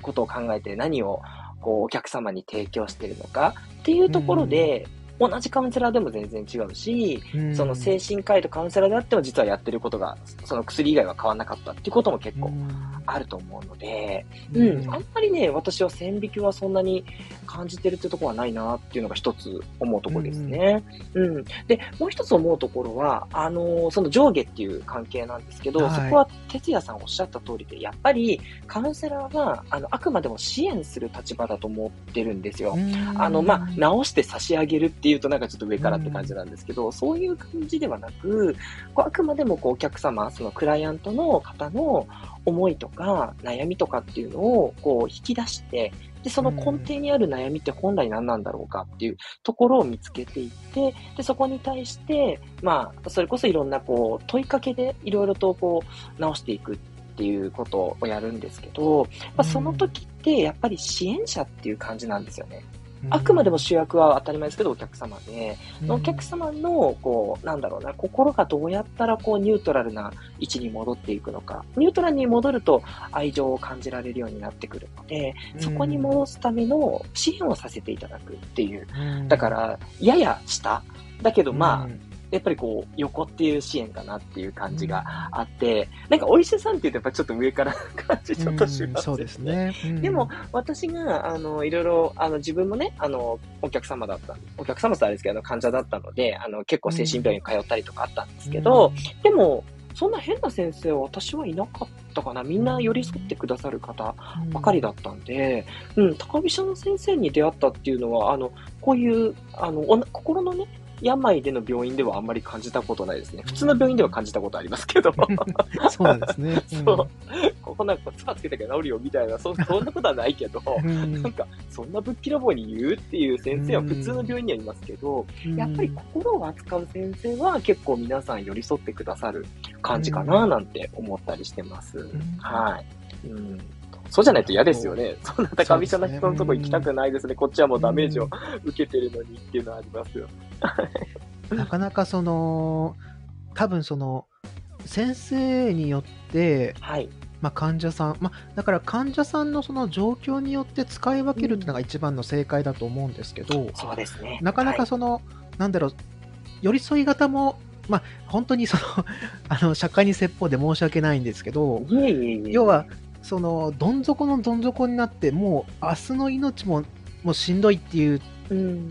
ことを考えて何をこう、お客様に提供してるのかっていうところで、同じカウンセラーでも全然違うし、その精神科医とカウンセラーであっても実はやってることが、その薬以外は変わらなかったっていうことも結構あると思うので、うん、あんまりね、私は線引きはそんなに感じてるってところはないなっていうのが一つ思うところですね。うん、うん。で、もう一つ思うところは、あのー、その上下っていう関係なんですけど、はい、そこは哲也さんおっしゃった通りで、やっぱりカウンセラーは、あの、あくまでも支援する立場だと思ってるんですよ。あの、まあ、直して差し上げるっていうとなんかちょっと上からって感じなんですけど、そういう感じではなく、こうあくまでもこうお客様、そのクライアントの方の思いとか悩みとかっていうのをこう引き出して、で、その根底にある悩みって本来何なんだろうかっていうところを見つけていって、で、そこに対して、まあ、それこそいろんなこう問いかけでいろいろとこう直していくっていうことをやるんですけど、まあ、その時ってやっぱり支援者っていう感じなんですよね。あくまでも主役は当たり前ですけど、お客様で、うん、お客様の、こう、なんだろうな、心がどうやったら、こう、ニュートラルな位置に戻っていくのか。ニュートラルに戻ると、愛情を感じられるようになってくるので、そこに戻すための支援をさせていただくっていう。だから、やや下。だけど、まあ、やっぱりこう、横っていう支援かなっていう感じがあって、なんかお医者さんって言うとやっぱちょっと上から感じちょっとします、そうですね。でも、私が、あの、いろいろ、あの、自分もね、あの、お客様だった、お客様とあれですけど、患者だったので、あの、結構精神病院通ったりとかあったんですけど、でも、そんな変な先生は私はいなかったかな。みんな寄り添ってくださる方ばかりだったんで、うん、高飛車の先生に出会ったっていうのは、あの、こういう、あの、心のね、病での病院ではあんまり感じたことないですね。普通の病院では感じたことありますけど。そうなんですね。うん、そう。ここなんか、つばつけたけど治るよみたいな、そそんなことはないけど、なんか、そんなぶっきらぼうに言うっていう先生は普通の病院にはいますけど、やっぱり心を扱う先生は結構皆さん寄り添ってくださる感じかななんて思ったりしてます。はい。うんそうじゃないと嫌ですよね。そんな高飛車な人のとこ行きたくないですね。こっちはもうダメージを受けてるのにっていうのはありますよ。なかなかその、多分その、先生によって、はい。まあ、患者さん、まあ、だから患者さんのその状況によって使い分けるっていうのが一番の正解だと思うんですけど、うん、そうですね。なかなかその、はい、なんだろう、寄り添い型も、まあ、本当にその あの、社会に説法で申し訳ないんですけど、要は、そのどん底のどん底になってもう明日の命ももうしんどいっていう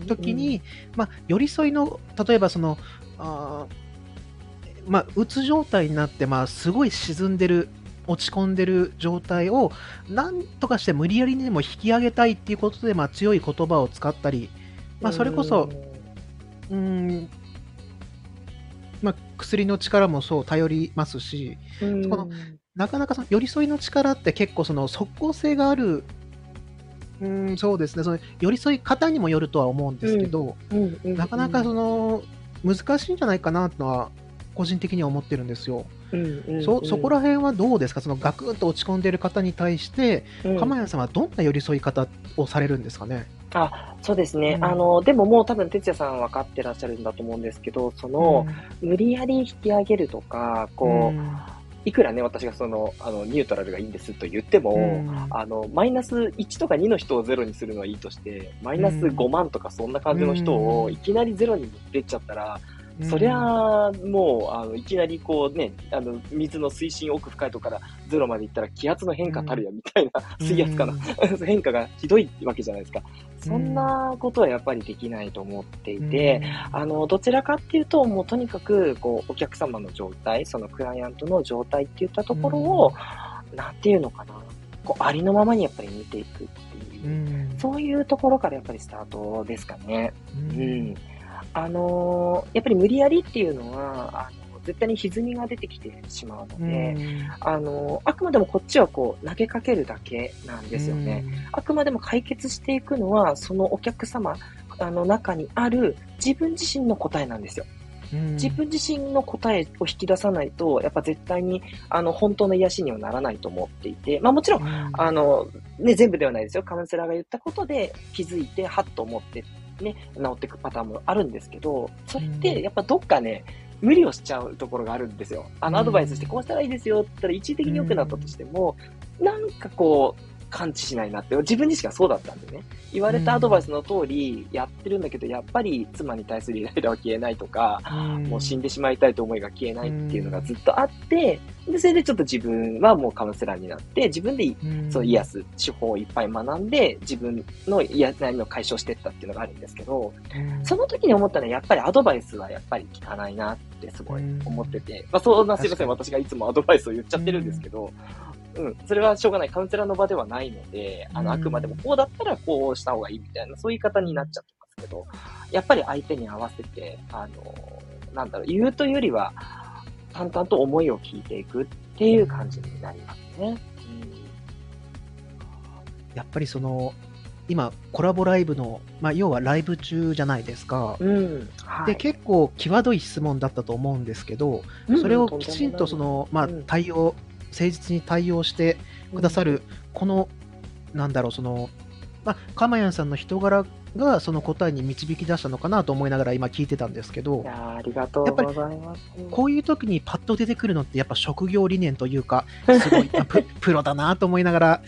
時に、うん。うん、まあ、寄り添いの例えばそのあまあ、うつ状態になって、まあ、すごい沈んでる落ち込んでる状態をなんとかして無理やりにでも引き上げたいっていうことで、まあ、強い言葉を使ったり、まあ、それこそうん、まあ、薬の力もそう頼りますし、このなかなかその寄り添いの力って結構その即効性があるうん、そうですね。その寄り添い方にもよるとは思うんですけど、うんうんなかなかその、難しいんじゃないかなとは、個人的には思ってるんですよ。うんうんそ、そこら辺はどうですか？そのガクンと落ち込んでる方に対して、うん。鎌谷さんはどんな寄り添い方をされるんですかね？あそうですね、うん。あのでももう多分哲也さん分かってらっしゃるんだと思うんですけどその、無理やり引き上げるとかこう、いくらね私がそのあのニュートラルがいいんですと言っても、うん。あのマイナス1とか2の人をゼロにするのはいいとしてマイナス5万とかそんな感じの人をいきなりゼロに持ってっちゃったら、そりゃあもうあのいきなりこうねあの水の水深奥深いところからゼロまで行ったら気圧の変化たるやみたいな、水圧かな、変化がひどいわけじゃないですか。そんなことはやっぱりできないと思っていて、あの、どちらかっていうと、もうとにかく、こう、お客様の状態、そのクライアントの状態っていったところを、なんていうのかな、こう、ありのままにやっぱり見ていくっていう、うんそういうところからやっぱりスタートですかね。ううんん。あのーやっぱり無理やりっていうのは、あの、絶対に歪みが出てきてしまうので、あのーあくまでもこっちはこう、投げかけるだけなんですよね。あくまでも解決していくのは、そのお客様あの中にある自分自身の答えなんですよ。うん自分自身の答えを引き出さないと、やっぱ絶対にあの本当の癒しにはならないと思っていて、まあもちろんあの、ね、全部ではないですよ。カウンセラーが言ったことで気づいて、はっと思って、ね、治っていくパターンもあるんですけど、それってやっぱどっかね、無理をしちゃうところがあるんですよ。あの、うん。アドバイスしてこうしたらいいですよって言ったら一時的に良くなったとしても、なんかこう、感知しないなって、自分自身がそうだったんでね。言われたアドバイスの通りやってるんだけど、やっぱり妻に対するイライラは消えないとか、もう死んでしまいたいと思いが消えないっていうのがずっとあって、で、それでちょっと自分はもうカウンセラーになって、自分でうん。そう癒す手法をいっぱい学んで、自分の嫌悩みを解消していったっていうのがあるんですけど、うん。その時に思ったのは、やっぱりアドバイスはやっぱり効かないなってすごい思ってて、まあそんなすいません、確私がいつもアドバイスを言っちゃってるんですけど、うん、それはしょうがない。カウンセラーの場ではないので、あの、うんあくまでもこうだったらこうした方がいいみたいな、そういう言い方になっちゃってますけど、やっぱり相手に合わせて、あの、なんだろう、言うというよりは、淡々と思いを聞いていくっていう感じになりますね。やっぱりその、今、コラボライブの、まあ、要はライブ中じゃないですか。うん。うん。はい。で、結構、際どい質問だったと思うんですけど、うんそれをきちんとそ、の、まあうん、対応、誠実に対応してくださる、この、なんだろう、その、まあ、かまやんさんの人柄がその答えに導き出したのかなと思いながら今聞いてたんですけどい、やーありがとうございます。こういう時にパッと出てくるのってやっぱ職業理念というか、すごいあ ププロだなと思いながら、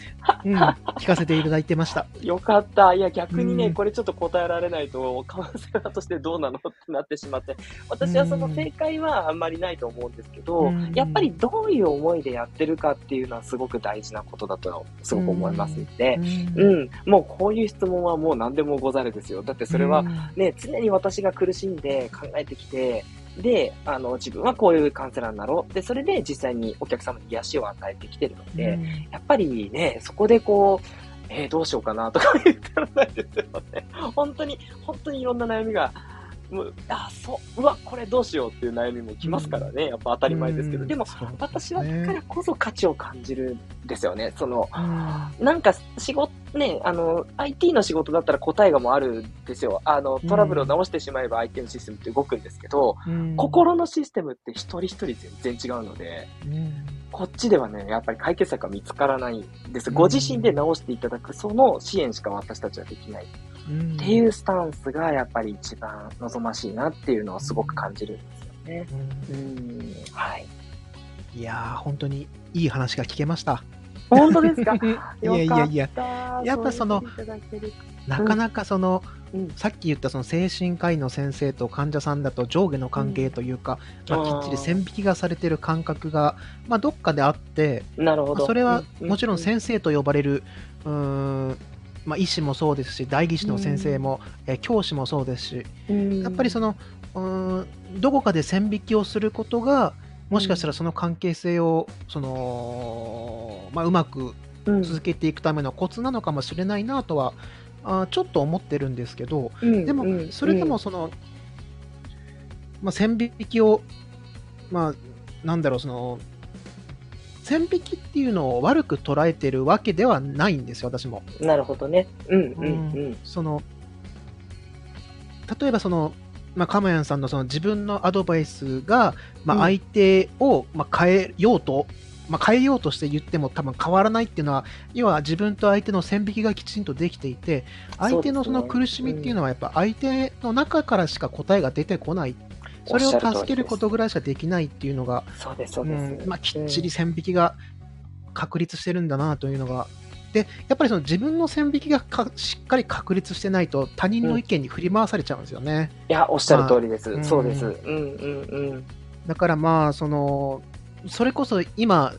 うん、聞かせていただいてました。よかった。いや、逆にね、うんこれちょっと答えられないと、カウンセラーとしてどうなのってなってしまって、私はその正解はあんまりないと思うんですけど、うんやっぱりどういう思いでやってるかっていうのはすごく大事なことだと、すごく思いますので、ううんん、もうこういう質問はもう何でもござるですよ。だってそれは、うんね、常に私が苦しんで考えてきて、で、あの、自分はこういうカウンセラーになろう。で、それで実際にお客様に癒しを与えてきてるので、やっぱりね、そこでこう、えーどうしようかなとか言ってらないですよね。本当に、本当にいろんな悩みが、あ、そう、うわ、これどうしようっていう悩みも来ますからね。やっぱ当たり前ですけど。うんでも、私はだからこそ価値を感じるんですよね。その、うんなんか仕事、ね、あの、IT の仕事だったら答えがもうあるんですよ。あの、トラブルを直してしまえば相手のシステムって動くんですけど、うん心のシステムって一人一人全然違うので、うんこっちではね、やっぱり解決策が見つからないんです。うんご自身で直していただく、その支援しか私たちはできない。っていうスタンスがやっぱり一番望ましいなっていうのをすごく感じるんですよね。うんうん。はい。いやー、本当にいい話が聞けました。本当ですか？いやいやいや、ややっぱそのなかなかその、うんさっき言ったその精神科医の先生と患者さんだと上下の関係というか、まあ、きっちり線引きがされてる感覚が、まあ、どっかであって、なるほど。まあそれはうもちろん先生と呼ばれる、うーんまあ、医師もそうですし代議士の先生も、えー教師もそうですしうん。やっぱりそのうーんどこかで線引きをすることがもしかしたらその関係性をその、まあ、うまくうん。続けていくためのコツなのかもしれないなとはあーちょっと思ってるんですけどうんでもうんそれでもその、まあ、線引きをまあなんだろうその線引きっていうのを悪く捉えてるわけではないんですよ、私も。なるほどね。うんうんうん。その、例えばその、まあ、かまやんさんのその自分のアドバイスが、まあ、相手を、まあ、変えようと、まあ、変えようとして言っても多分変わらないっていうのは、要は自分と相手の線引きがきちんとできていて、相手のその苦しみっていうのはやっぱ相手の中からしか答えが出てこないそれを助けることぐらいしかできないっていうのが、そうです、そうです。まあ、きっちり線引きが確立してるんだなというのが、で、やっぱりその自分の線引きがしっかり確立してないと、他人の意見に振り回されちゃうんですよね。うん、いや、おっしゃる通りです。まあ、そうです。うんうんうん。だからまあ、その、それこそ今、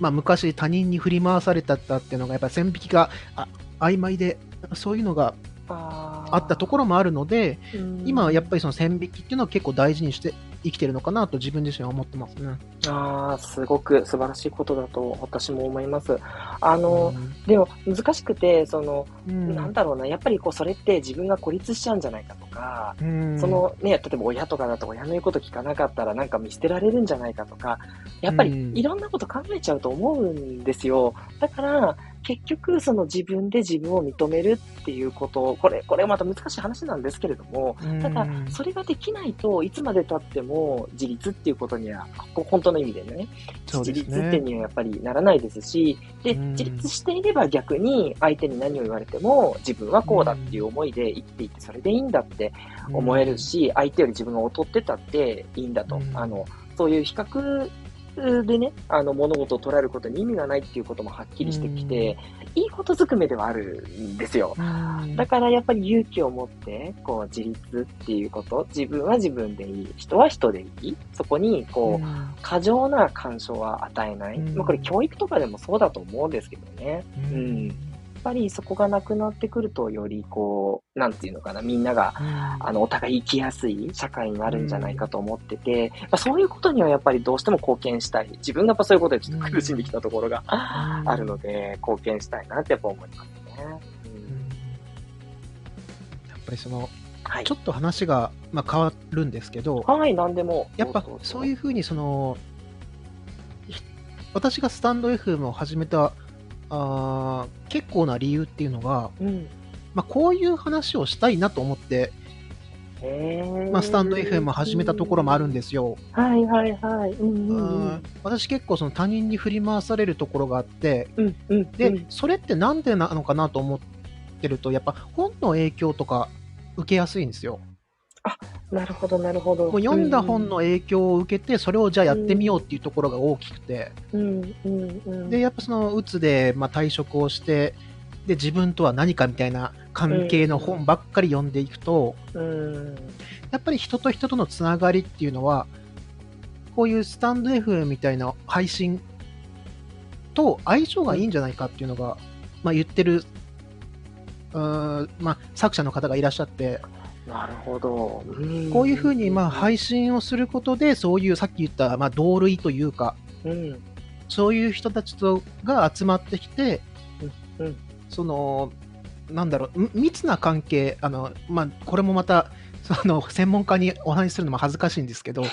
まあ、昔他人に振り回されたっていうのが、やっぱり線引きがあ曖昧で、そういうのがあったところもあるので、今はやっぱりその線引きっていうのは結構大事にして生きてるのかなと自分自身は思ってますね。ああ、すごく素晴らしいことだと私も思います。あの、うん、でも難しくて、その、うん、なんだろうな、やっぱりこうそれって自分が孤立しちゃうんじゃないかとか、うん、そのね、例えば親とかだと親の言うこと聞かなかったらなんか見捨てられるんじゃないかとか、やっぱりいろんなこと考えちゃうと思うんですよ。だから、結局、その自分で自分を認めるっていうこと、これ、これまた難しい話なんですけれども、ただ、それができないといつまで経っても自立っていうことには、本当の意味でね、ね。自立っていうにはやっぱりならないですし、で、自立していれば逆に相手に何を言われても自分はこうだっていう思いで生きていてそれでいいんだって思えるし、相手より自分が劣ってたっていいんだと。あの、そういう比較でね、あの、物事を捉えることに意味がないっていうこともはっきりしてきて、いいことずくめではあるんですよ。だからやっぱり勇気を持って、こう、自立っていうこと、自分は自分でいい、人は人でいい、そこに、こう、過剰な干渉は与えない。まあ、これ教育とかでもそうだと思うんですけどね。うんぱりそこがなくなってくると、よりこう、なんていうのかな、みんなが、あの、お互い生きやすい社会になるんじゃないかと思ってて、まあ、そういうことにはやっぱりどうしても貢献したい。自分がやっぱそういうことでちょっと苦しんできたところがあるので、貢献したいなってやっぱ思いますね。うん、やっぱりその、はい、ちょっと話が、まあ、変わるんですけど、はい、何でも。やっぱそういうふうにその、私がスタンド FM を始めたあ結構な理由っていうのが、うん、まあ、こういう話をしたいなと思って、まあ、スタンド FM を始めたところもあるんですよ。はいはいはい。うんうん、私結構その他人に振り回されるところがあって、うんうんうん、で、それってなんでなのかなと思ってると、やっぱ本の影響とか受けやすいんですよ。あ、なるほど、なるほど。読んだ本の影響を受けて、それをじゃあやってみようっていうところが大きくて。うんうんうん、で、やっぱその、うつで、まあ、退職をして、で、自分とは何かみたいな関係の本ばっかり読んでいくと、うん、やっぱり人と人とのつながりっていうのは、こういうスタンド FM みたいな配信と相性がいいんじゃないかっていうのが、まあ、言ってる、うんまあ、作者の方がいらっしゃって、なるほど。こういうふうにまあ配信をすることで、そういうさっき言ったまあ同類というか、うん、そういう人たちとが集まってきて、うん。うん、その、なんだろう、密な関係、あのまあ、これもまた、その専門家にお話しするのも恥ずかしいんですけど、やっ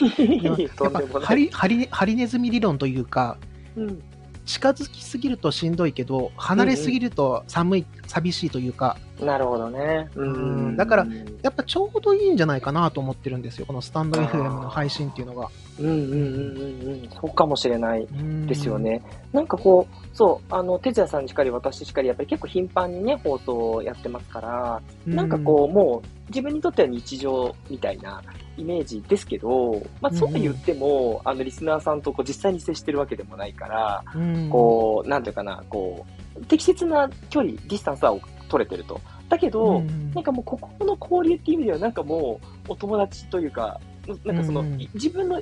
ぱハリハリハリネズミ理論というか、うん、近づきすぎるとしんどいけど、離れすぎると寒い、うんうん、寂しいというか。なるほどね。うん。だから、やっぱちょうどいいんじゃないかなと思ってるんですよ、このスタンド FM の配信っていうのが。うんうんうんうんうん。そうかもしれないですよね。なんかこう、そう、あの、哲也さんしかり私しかり、やっぱり結構頻繁にね、放送をやってますから、なんかこう、もう、自分にとっては日常みたいなイメージですけど、まあ、そう言っても、うん、あの、リスナーさんとこう実際に接してるわけでもないから、うん、こう、なんていうかな、こう、適切な距離、ディスタンスは取れてると。だけど、うん、なんかもう、ここの交流っていう意味では、なんかもう、お友達というか、なんかその、自分の、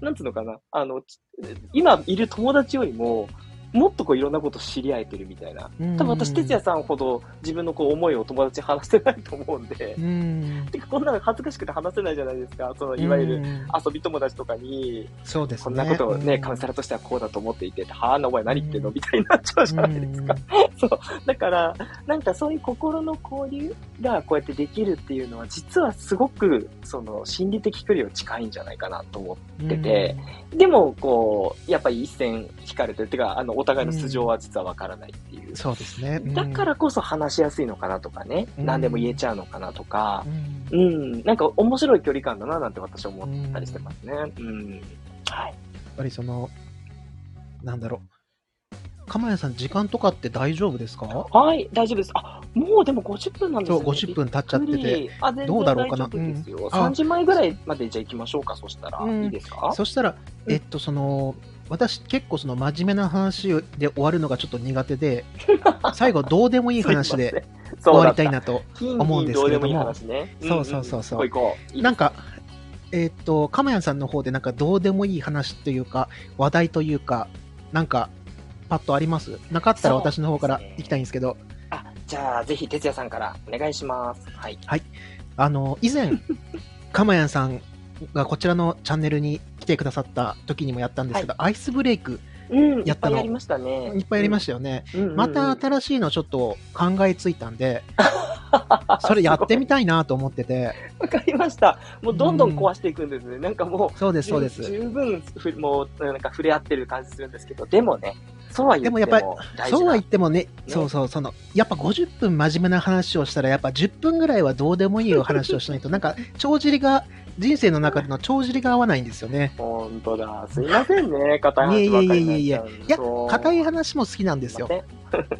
なんつうのかな、あの、今いる友達よりも、もっとこういろんなこと知り合えてるみたいな。多分私、哲也さんほど自分のこう思いを友達に話せないと思うんで。うん。てか、こんなの恥ずかしくて話せないじゃないですか。その、いわゆる遊び友達とかに、そうですね。こんなことをね、カウンセラーとしてはこうだと思っていて、はあ、のお前何言ってんの？みたいになっちゃうじゃないですか。そう。だから、なんかそういう心の交流がこうやってできるっていうのは、実はすごく、その、心理的距離を近いんじゃないかなと思ってて、でも、こう、やっぱり一線引かれてる。てか、あの、お互いの素性は実はわからないっていう。そうですね。だからこそ話しやすいのかなとかね、何でも言えちゃうのかなとか、うん、なんか面白い距離感だななんて私は思ったりしてますね。うん。はい。やっぱりその、なんだろう。鎌谷さん、時間とかって大丈夫ですか？はい、大丈夫です。あ、もうでも50分なんですね。そう、50分経っちゃってて。あ、どうだろうかな？うん、3時前ぐらいまでじゃあ行きましょうか、そしたら。うん、いいですか？そしたら、えっと、その、私結構その真面目な話で終わるのがちょっと苦手で、最後どうでもいい話で終わりたいなと思うんですけれども、そうそうそうそう。なんか、えっと、かまやんさんの方でなんかどうでもいい話というか、話題というか、なんかパッとあります？なかったら私の方から行きたいんですけど。あ、じゃあぜひ哲也さんからお願いします。はい。はい。あの、以前、かまやんさんがこちらのチャンネルに来てくださった時にもやったんですけど、はい、アイスブレイクやったの、うん、いっぱいやりましたね。いっぱいやりましたよね。うんうんうん、また新しいのちょっと考えついたんで、それやってみたいなと思ってて。わかりました。もうどんどん壊していくんですね。うん、なんかもう、そうです、そうです。十分ふ、もう、なんか触れ合ってる感じするんですけど、でもね、そうは言っても。でもやっぱり、そうは言ってもね、ねそうそう、その、やっぱ50分真面目な話をしたら、やっぱ10分ぐらいはどうでもいいお話をしないと、なんか、帳尻が人生の中での帳尻が合わないんですよね。本当だ。すいませんね、硬い話いやいやいやいやいや、硬い話も好きなんですよ。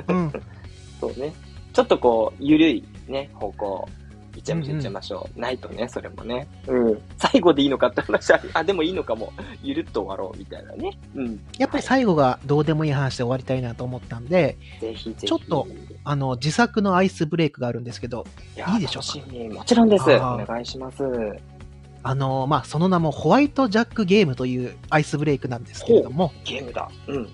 うん。そうね。ちょっとこう、ゆるいね、方向。いっちゃいましょう、いっちゃいましょう。ないとね、それもね。うん。最後でいいのかって話は、あ、でもいいのかも。ゆるっと終わろう、みたいなね。うん。やっぱり最後がどうでもいい話で終わりたいなと思ったんで、ぜひぜひ。ちょっと、あの、自作のアイスブレイクがあるんですけど、いいでしょうか？もちろんです。お願いします。あのまあ、その名もホワイトジャックゲームというアイスブレイクなんですけれども。ゲームだ。うん。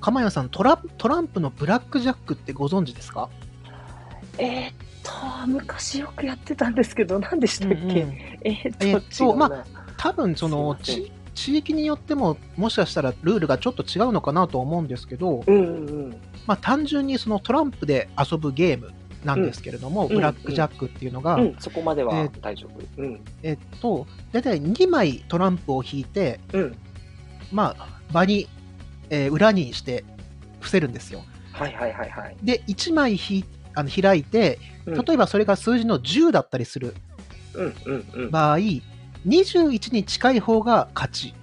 かまやさんトラ、トランプのブラックジャックってご存知ですか？えー、っと、昔よくやってたんですけど、何でしたっけ、うんうん、えー、っと、えー、そう、まあ、多分その地、地域によっても、もしかしたらルールがちょっと違うのかなと思うんですけど、うんうんうん、まあ、単純にそのトランプで遊ぶゲームなんですけれども、うん、ブラックジャックっていうのが、うん、そこまでは大丈夫。えっと、大体2枚トランプを引いて、まあ、場に、えー、裏にして伏せるんですよ。はいはいはいはい。で、1枚ひあの開いて、例えばそれが数字の10だったりする場合、21に近い方が勝ち。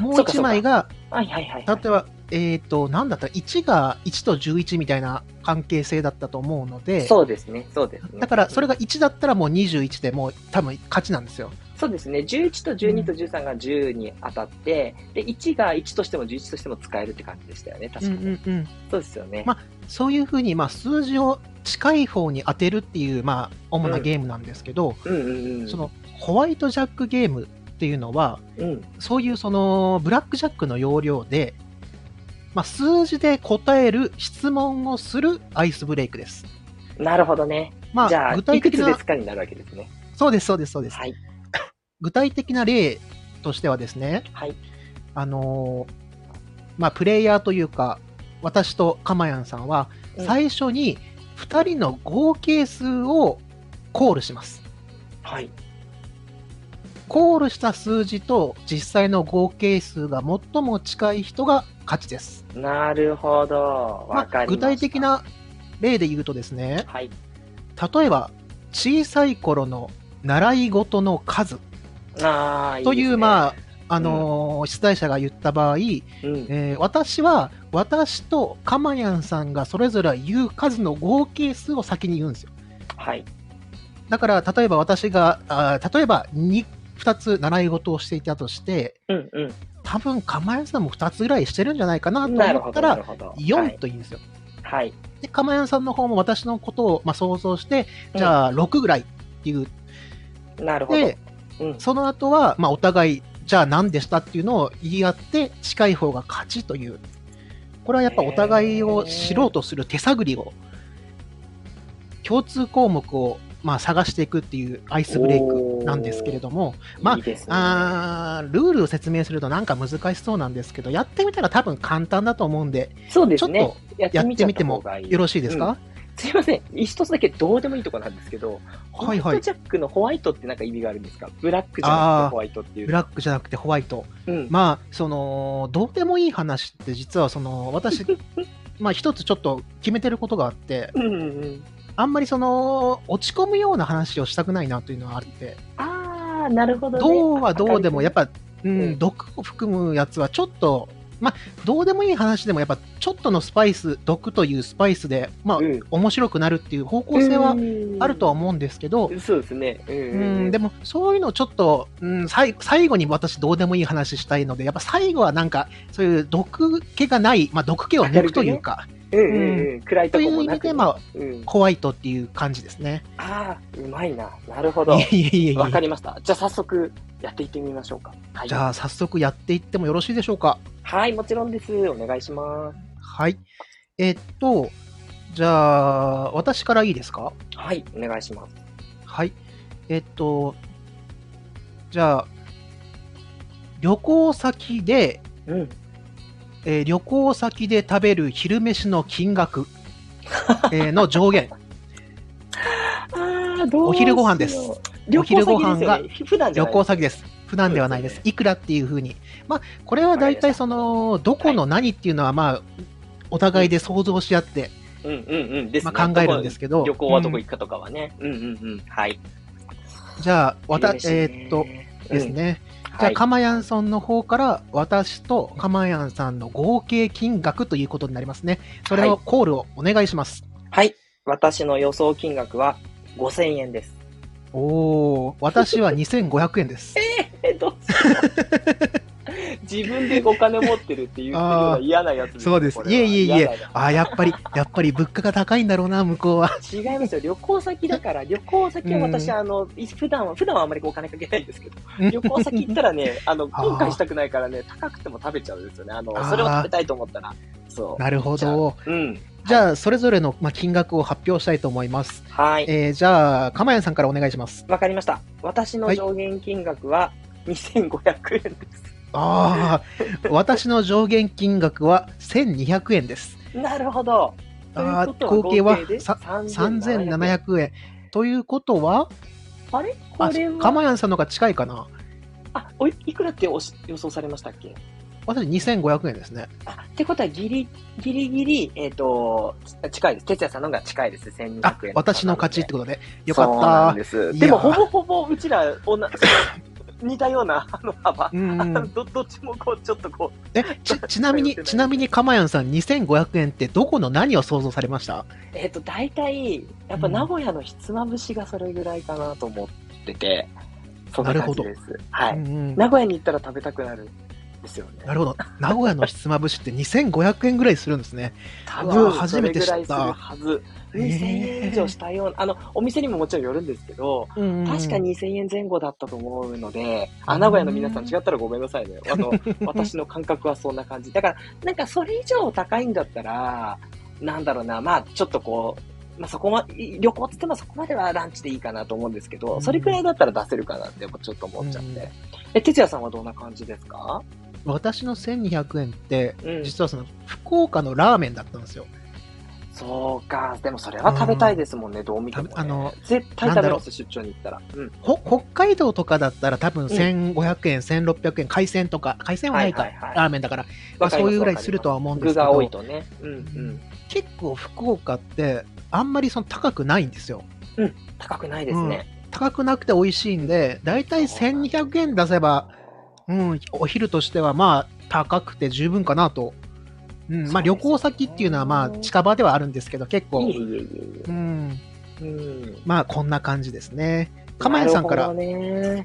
もう1枚が、はいはいはい、例えばえっ、ー、と、なんだった？ら、1が1と11みたいな関係性だったと思うので、そうですね、そうですね。だから、それが1だったらもう21でもう多分勝ちなんですよ。そうですね。11と12と13が10に当たって、うん、で、1が1としても11としても使えるって感じでしたよね、確かに。うんうんうん、そうですよね。まあ、そういうふうに、まあ、数字を近い方に当てるっていう、まあ、主なゲームなんですけど、うんうんうん、その、ホワイトジャックゲームっていうのは、うん、そういうその、ブラックジャックの要領で、まあ、数字で答える質問をするアイスブレイクです。なるほどね。まあ、じゃあ、具体的な。いくつですかになるわけですね。そうです、そうです、そうです。はい。具体的な例としてはですね、はい。あのー、まあ、プレイヤーというか、私とかまやんさんは、最初に2人の合計数をコールします。はい。コールした数字と実際の合計数が最も近い人が勝ちです。なるほど。まあ、具体的な例で言うとですね、はい、例えば、小さい頃の習い事の数という、いいね、まあ、あのーうん、出題者が言った場合、うん、えー、私は、私とかまやんさんがそれぞれ言う数の合計数を先に言うんですよ。はい。だから、例えば私が、あ例えば2、2つ習い事をしていたとして、うんうん、多分、かまやさんも2つぐらいしてるんじゃないかなと思ったら、4と言うんですよ。はい。で、かまやさんの方も私のことを、まあ、想像して、じゃあ、6ぐらいっていう。なるほど。で、うん、その後は、まあ、お互い、じゃあ何でしたっていうのを言い合って、近い方が勝ちというこれはやっぱお互いを知ろうとする手探りを、共通項目をまあ、探していくっていうアイスブレイクなんですけれども、まあ、いいね、あルールを説明するとなんか難しそうなんですけど、やってみたら多分簡単だと思うんで、そうですね、ちょっとやってみてもよろしいですか、うん、すいません、一つだけどうでもいいとこなんですけど、ホワイトジャックのホワイトってなんか意味があるんですか、ブラックじゃなくてホワイトっていう。ブラックじゃなくてホワイト。うん、まあ、その、どうでもいい話って実はその、私、まあ一つちょっと決めてることがあって、うんうんうんあんまりその、落ち込むような話をしたくないなというのはあって。ああ、なるほど、ね、どうはどうでも、やっぱ、うん、毒を含むやつはちょっと、まあ、どうでもいい話でも、やっぱ、ちょっとのスパイス、毒というスパイスで、まあ、うん、面白くなるっていう方向性はあるとは思うんですけど、そうですね。うん、でも、そういうのちょっと、うん、最最後に私、どうでもいい話したいので、やっぱ最後はなんか、そういう毒気がない、まあ、毒気を抜くというか、うんうんうん、暗いとこもなく、ね、まあ、うワイトっていう感じですね。ああ、うまいな。なるほど。わかりました。じゃあ早速やっていってみましょうか。はい、じゃあ早速やっていってもよろしいでしょうか。はい、もちろんです。お願いします。はい。えー、っと、じゃあ、私からいいですか？はい、お願いします。はい。えー、っと、じゃあ、旅行先で、うん、えー、旅行先で食べる昼飯の金額、えー、の上限。お昼ご飯です。お昼ご飯が旅行先です。普段ではないです。いくらっていうふうに。まあ、これは大体その、どこの何っていうのは、まあ、お互いで想像し合って、うんうんうん。まあ、考えるんですけど。旅行はどこ行くかとかはね。うんうんうん。はい。じゃあ、わた、えー、っと、ですね。じゃあ、かまやんさんの方から私とかまやんさんの合計金額ということになりますね。それをコールをお願いします。はい。私の予想金額は5000円です。おー、私は2500円です。えー、どうしよう。自分でお金持ってるっていうのは嫌なやつそうです。いえいえいえ。あやっぱり、やっぱり物価が高いんだろうな、向こうは。違いますよ。旅行先だから、旅行先は私、あの、普段は、普段はあんまりお金かけないんですけど、旅行先行ったらね、あの、後悔したくないからね、高くても食べちゃうんですよね。あの、それを食べたいと思ったら。そう。なるほど。うん。じゃあ、それぞれの、まあ、金額を発表したいと思います。はい。えー、じゃあ、かまやんさんからお願いします。わかりました。私の上限金額は2500円です。ああ、私の上限金額は1200円です。なるほど。あ合計は3700円。ということは、あれ？これは？かまやんさんの方が近いかなあ、おいいくらっておし予想されましたっけ？私2500円ですね。あ、ってことはギリ、ギリギリ、えっ、ー、と、近いです。哲也さんの方が近いです。1200円。私の勝ちってことで。よかった。です。でも、ほぼほぼ、うちら、同じ、似たようなあの幅、うん、どどっちもこうちょっとこう。えち ちなみに ちなみにかまやんさん2500円ってどこの何を想像されました？えっ、ー、と大体やっぱ名古屋のひつまぶしがそれぐらいかなと思ってて、そんな感じです。はい、うんうん、名古屋に行ったら食べたくなるですよね。なるほど。名古屋のひつまぶしって2500円ぐらいするんですね。多分初めて知った。はず。2000円以上したような、あの、お店にももちろんよるんですけど、うんうん、確か2000円前後だったと思うので、あ、名古屋の皆さん違ったらごめんなさいね。あの、私の感覚はそんな感じ。だから、なんかそれ以上高いんだったら、なんだろうな、まあ、ちょっとこう、まあ、そこま、旅行って言ってもそこまではランチでいいかなと思うんですけど、それくらいだったら出せるかなってちょっと思っちゃって。うん、え、哲也さんはどんな感じですか？私の1200円って、実はその福岡のラーメンだったんですよ。そうか。でもそれは食べたいですもんね、うん、どう見ても、ね、あの、絶対食べます、出張に行ったら、うん、北海道とかだったら多分1500円、うん、1600円、海鮮とか、海鮮はないか、はいはいはい、ラーメンだから、まあ、そういうぐらいす。るとは思うんですけど、具が多いとね。うんうん、結構福岡って、あんまりその高くないんですよ。うん、高くないですね。高くなくて美味しいんで、だ。いたい1200円出せば、うん、お昼としてはまあ高くて十分かなと。うん、まあ旅行先っていうのはまあ近場ではあるんですけど、結構、いえいえいえうん、うん、まあこんな感じですね。かまやさんから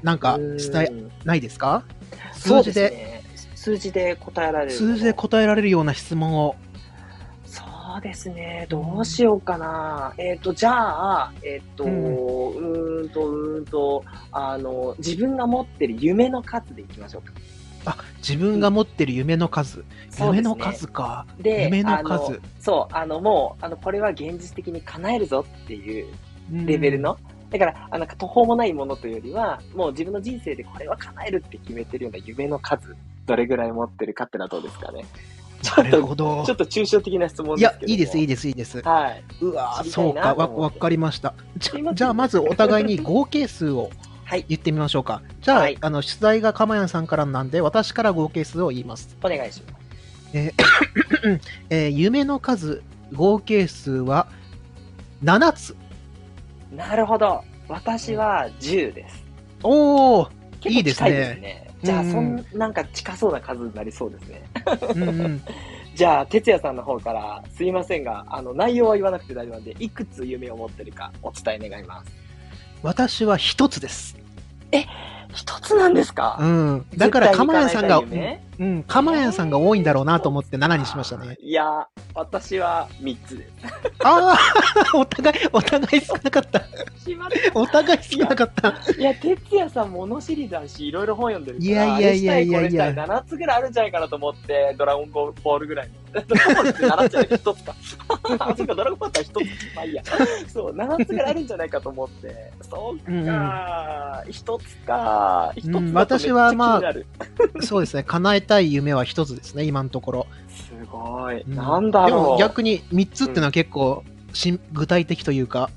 なんか伝えないですか？数字で、ね、数字で答えられる。数字で答えられるような質問を。そうですね。どうしようかな。えっ、ー、と、じゃあ、えっ、ー、と、うん、うんと、うんと、あの、自分が持ってる夢の数でいきましょうか。あ、自分が持ってる夢の数。そうですね夢の数か。で、夢の数。そう、あの、もう、あの、これは現実的に叶えるぞっていうレベルの。だから、あの、途方もないものというよりは、もう自分の人生でこれは叶えるって決めてるような夢の数、どれぐらい持ってるかってのはどうですかね。うん。なるほどちょ。っと抽象的な質問いや。いいです、いいでです、いいです。はい。うわそうか、わわかりました。じゃあ、まずお互いに合計数をはい。言ってみましょうか。じゃあ、はいあの出題がかまやんさんからなんで、私から合計数を言います。お願いします。えー夢の数、合計数は7つ。なるほど。私は10です。おー、結構いいですね。じゃあ、うんそん、なんか近そうな数になりそうですね。うんうん、じゃあ、哲也さんの方から、すいませんが、あの、内容は言わなくて大丈夫なんで、いくつ夢を持ってるかお伝え願います。私は1つです。一つなんですか、うん。だから、かまやんさんが、うん、かまやんさんが多いんだろうなと思って7にしましたね。いや、私は3つです。ああ、お互い、お互い少なかった。しまっお互い少なかった。た。いや、哲也さん物知りだし、いろいろ本読んでるから、いやいやいやいやいやあれしたい、これしたい、7つぐらいあるんじゃないかなと思って、ドラゴンボールぐらいの。ドラゴンボールって7つじゃない1つか。あ、そっか、ドラゴンボールって1つ。まあいいや。そう、7つぐらいあるんじゃないかと思って。そうか、うんうん1つか。1つだとめっちゃ私はまあそうですね。叶えたい夢は1つですね、今のところ。すごい。うんなんだろう。でも逆に3つってのは結構、しん具体的というか、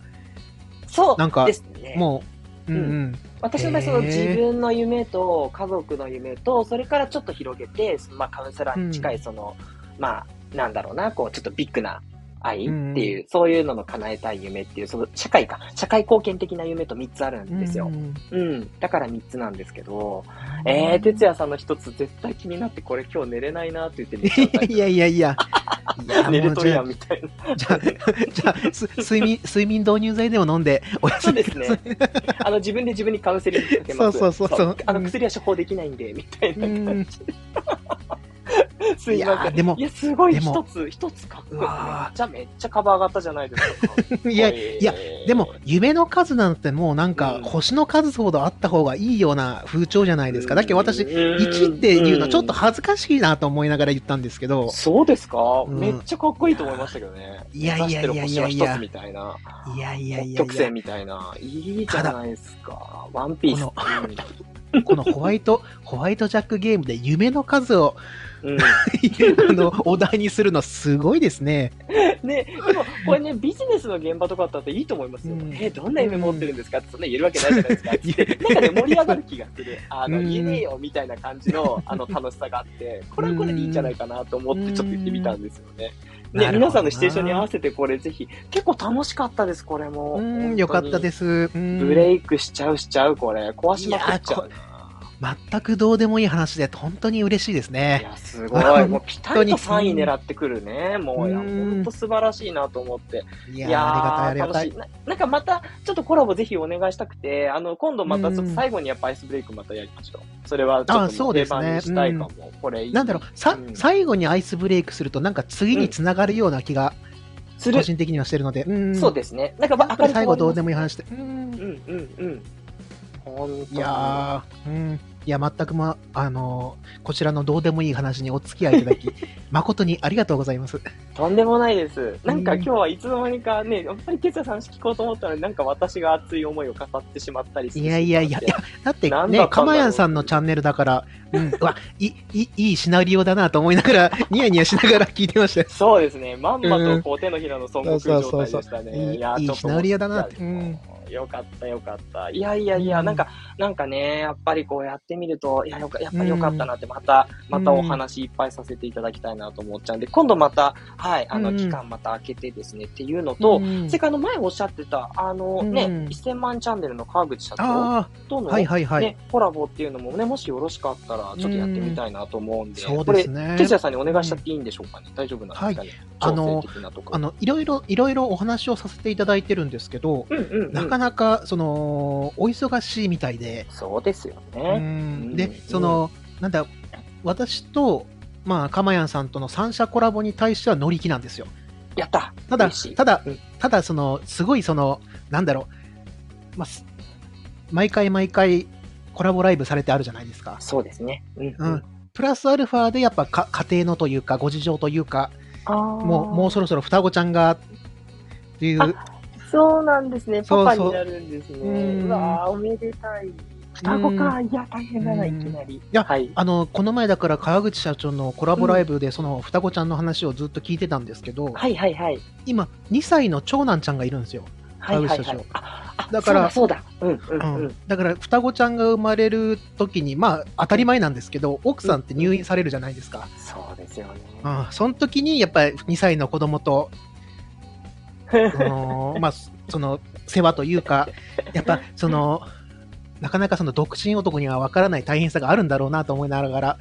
そうなんかね。もう、うんううん。私の場合、その自分の夢と家族の夢と、それからちょっと広げて、まあカウンセラーに近い、その、まあ、なんだろうな、こう、ちょっとビッグな愛っていう、そういうのの叶えたい夢っていう、その社会か、社会貢献的な夢と3つあるんですよう。んうん。だから3つなんですけど、えー、哲也さんの1つ絶対気になって、これ今日寝れないなって言って寝ちゃったいやいやいや。いや、寝れとやんみたいな。じゃあ、じゃあす睡眠、睡眠導入剤でも飲んで、おやすそうみですね。あの、自分で自分にカウンセリングかけます。そうそうそうそうあの、うん薬は処方できないんで、みたいな感じ。すいません。でもいや、すごい一つ、一つかっこいい。めっちゃめっちゃ株上がったじゃないですか。いや、いや、でも、夢の数なんてもうなんか、うん星の数ほどあった方がいいような風潮じゃないですか。だけど私、1 1っていうのはちょっと恥ずかしいなと思いながら言ったんですけど、そうですか、うんめっちゃかっこいいと思いましたけどね。いやいやいやいやいやみたいな。いやいやいや北極いや線みたいな。いいじゃないですか。ワンピース。ここのホワイト、ホワイトジャックゲームで夢の数をうん。う んあのお題にするのすごいですね。ね、でも、これね、ビジネスの現場とかだったらいいと思いますよ。うんえ、どんな夢持ってるんですか？ってそんな言えるわけないじゃないですか。なんかね、盛り上がる気がする。あの、うん言えねえよ、みたいな感じの、あの、楽しさがあって、これはこれでいいんじゃないかなと思って、ちょっと言ってみたんですよね。ね、なるほどな皆さんのシチュエーションに合わせて、これぜひ、結構楽しかったです、これも。うん、よかったですブレイクしちゃうしちゃう、これ。壊しまくっちゃうな。全くどうでもいい話で本当に嬉しいですいね。や、すごい。もうピタリと3位狙ってくるね。もう、いや、うんほんと素晴らしいなと思って。いやいやーありがたいありがたい。ななんかまた、ちょっとコラボぜひお願いしたくて、あの、今度またちょっうんと最後にやっぱアイスブレイクまたやりましょう。それはちょっあとそうですね定番にしたいかも。これいい。なんだろう、さ、うん最後にアイスブレイクするとなんか次につながるような気がする個。人的にはしてるので、うんそうですね。なんかまあ、最後どうでもいいい。話で。うんうんうんうん。いやー、うん。いや、全くま、あのーこちらのどうでもいい話にお付き合いいただき、誠にありがとうございます。とんでもないです。なんかうん今日はいつの間にかね、やっぱり哲也さん聞こうと思ったのに、なんか私が熱い思いを語ってしまったりするいやいやいや、いやだってなんだね、かまやんさんのチャンネルだから、うん、うわ、いい、いい、シナリオだなと思いながら、ニヤニヤしながら聞いてましたよ。そうですね。まんまとこう手のひらの孫悟空そう状態そうそうそうでしたね。いいシナリオだなってうんよかったよかった。いやいやいや、うん。なんか、なんかね、やっぱりこうやってみると、いや、よかやっぱりよかったなって、また、またお話いっぱいさせていただきたいなと思っちゃうんで、今度また、はい、あの、うん。期間また開けてですねっていうのと、うん。それからあの前おっしゃってた、あのうん。ね、1000万チャンネルの川口社長あとのあ、はいはいはい。ね、コラボっていうのもね、もしよろしかったら、ちょっとやってみたいなと思うんで、そうこれ、ですね。哲也さんにお願いしちゃっていいんでしょうかね、大丈夫なんですかね、あの調整的なところ。あの、いろいろ、いろいろお話をさせていただいてるんですけど、うんうん、うん、なかなか、その、お忙しいみたいで、そうですようね。んでうん、その、なんだ、私と、まあ、かまやんさんとの三者コラボに対しては乗り気なんですよ。やったただただうん、ただ、その、すごい、その、なんだろう、ま毎回毎回コラボライブされてあるじゃないですか。そうですね。うん、うん。プラスアルファでやっぱか家庭のというか、ご事情というか、もうもうそろそろ双子ちゃんがっていう。そうなんですね。パパになるんですね。うわおめでたい。双子か、いや、大変だな、いきなり。いや、はい、あの、この前だから川口社長のコラボライブで、その双子ちゃんの話をずっと聞いてたんですけど、はいはいはい。今、2歳の長男ちゃんがいるんですよ。川口社長。だから、そうだ、うん、うん、うん。だから、双子ちゃんが生まれる時に、まあ、当たり前なんですけど、奥さんって入院されるじゃないですか。そうですよね。うん、その時に、やっぱり2歳の子供と、その、まあ、その、世話というか、やっぱ、その、なかなかその独身男にはわからない大変さがあるんだろうなと思いながら、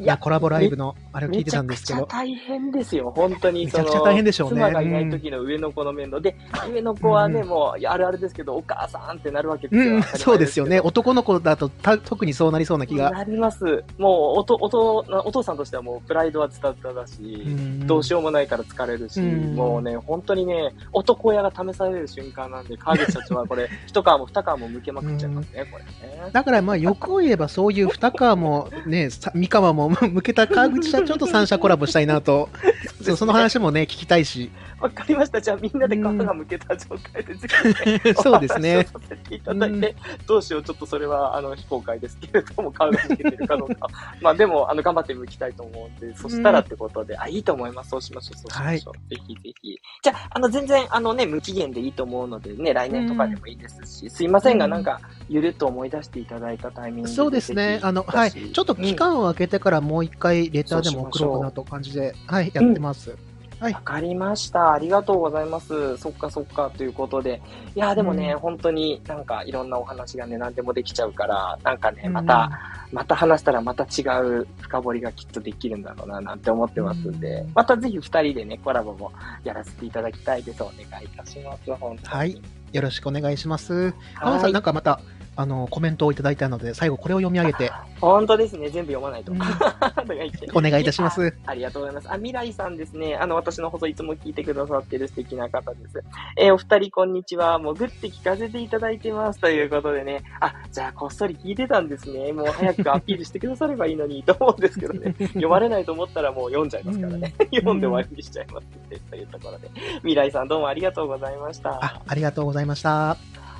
いや、コラボライブのあれを聞いてたんですけど。めちゃくちゃ大変ですよ、本当に。めちゃくちゃ大変でしょうね。妻がいない時の上の子の面倒で、上の子はね、もう、あるあるですけど、お母さんってなるわけですよ。うん、そうですよね。男の子だとた特にそうなりそうな気が。なります。もうおとおと、お父さんとしてはもうプライドは伝っただし、どうしようもないから疲れるし、もうね、本当にね、男親が試される瞬間なんで、川口社長はこれ、一皮も二皮も向けまくっちゃいますね、これね。だからまあ、欲を言えばそういう二皮もね、三皮も向けた川口社長と三社コラボしたいなと、そその話もね、聞きたいし。わかりました。じゃあみんなで皮が向けた状態で、そうですね。させていただいて、どうしよう、ちょっとそれは、あの、非公開ですけれども、皮が向けてるかどうか。まあでも、あの、頑張って向きたいと思うんで、そしたらってことで、あ、いいと思います。そうしましょう、そうしましょう。はい、ぜひぜひ。じゃあ、あの、全然、あのね、無期限でいいと思うのでね、来年とかでもいいですし、すいませんが、なんか、ゆるっと思い出していただいたタイミングで。そうですね。あの、はい。ちょっと期間を空けてからもう一回レターでも送ろうかなと感じで、はい、やってます。はい。わかりました。ありがとうございます。そっかそっかということで。いや、でもね、うん、本当になんかいろんなお話がね、何でもできちゃうから、なんかね、また、うん、また話したらまた違う深掘りがきっとできるんだろうな、なんて思ってますんで、うん、またぜひ二人でね、コラボもやらせていただきたいです。お願いいたします。本当に。はい。よろしくお願いします。浜さん、なんかまた、あの、コメントをいただいたので、最後これを読み上げて。本当ですね。全部読まないと。うん、お願いいたします。ありがとうございます。あ、未来さんですね。あの、私の放送いつも聞いてくださってる素敵な方です。えー、お二人こんにちは。もうグって聞かせていただいてます。ということでね。あ、じゃあこっそり聞いてたんですね。もう早くアピールしてくださればいいのにと思うんですけどね。読まれないと思ったらもう読んじゃいますからね。読んで終わりにしちゃいますって、というところで。未来さんどうもありがとうございました。あ、ありがとうございました。ございました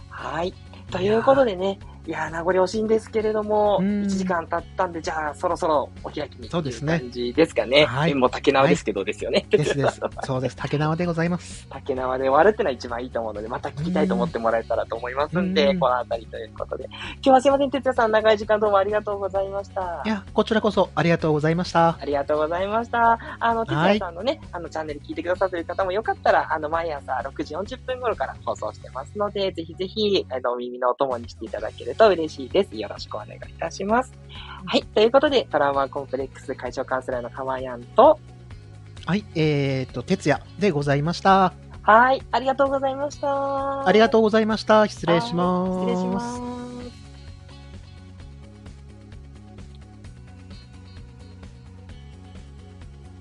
はい。ということでね、いや名残惜しいんですけれども、1時間経ったんで、じゃあ、そろそろお開きにそうですね。感じですかね。はい。もう竹縄ですけど、ですよね。ですです。そうです。竹縄でございます。竹縄で終わるってのは一番いいと思うので、また聞きたいと思ってもらえたらと思いますんで、このあたりということで。今日はすいません、哲也さん、長い時間どうもありがとうございました。いや、こちらこそありがとうございました。ありがとうございました。あの、哲也さんのね、あの、チャンネル聞いてくださっている方もよかったら、あの、毎朝6時40分頃から放送してますので、ぜひぜひ、あの、お耳のお供にしていただけると嬉しいです。よろしくお願いいたします。はい。ということで、トラウマコンプレックス解消カウンセラーのかまやんと、はい。えー、っと、哲也でございました。はい。ありがとうございました。ありがとうございました。失礼します。失礼します。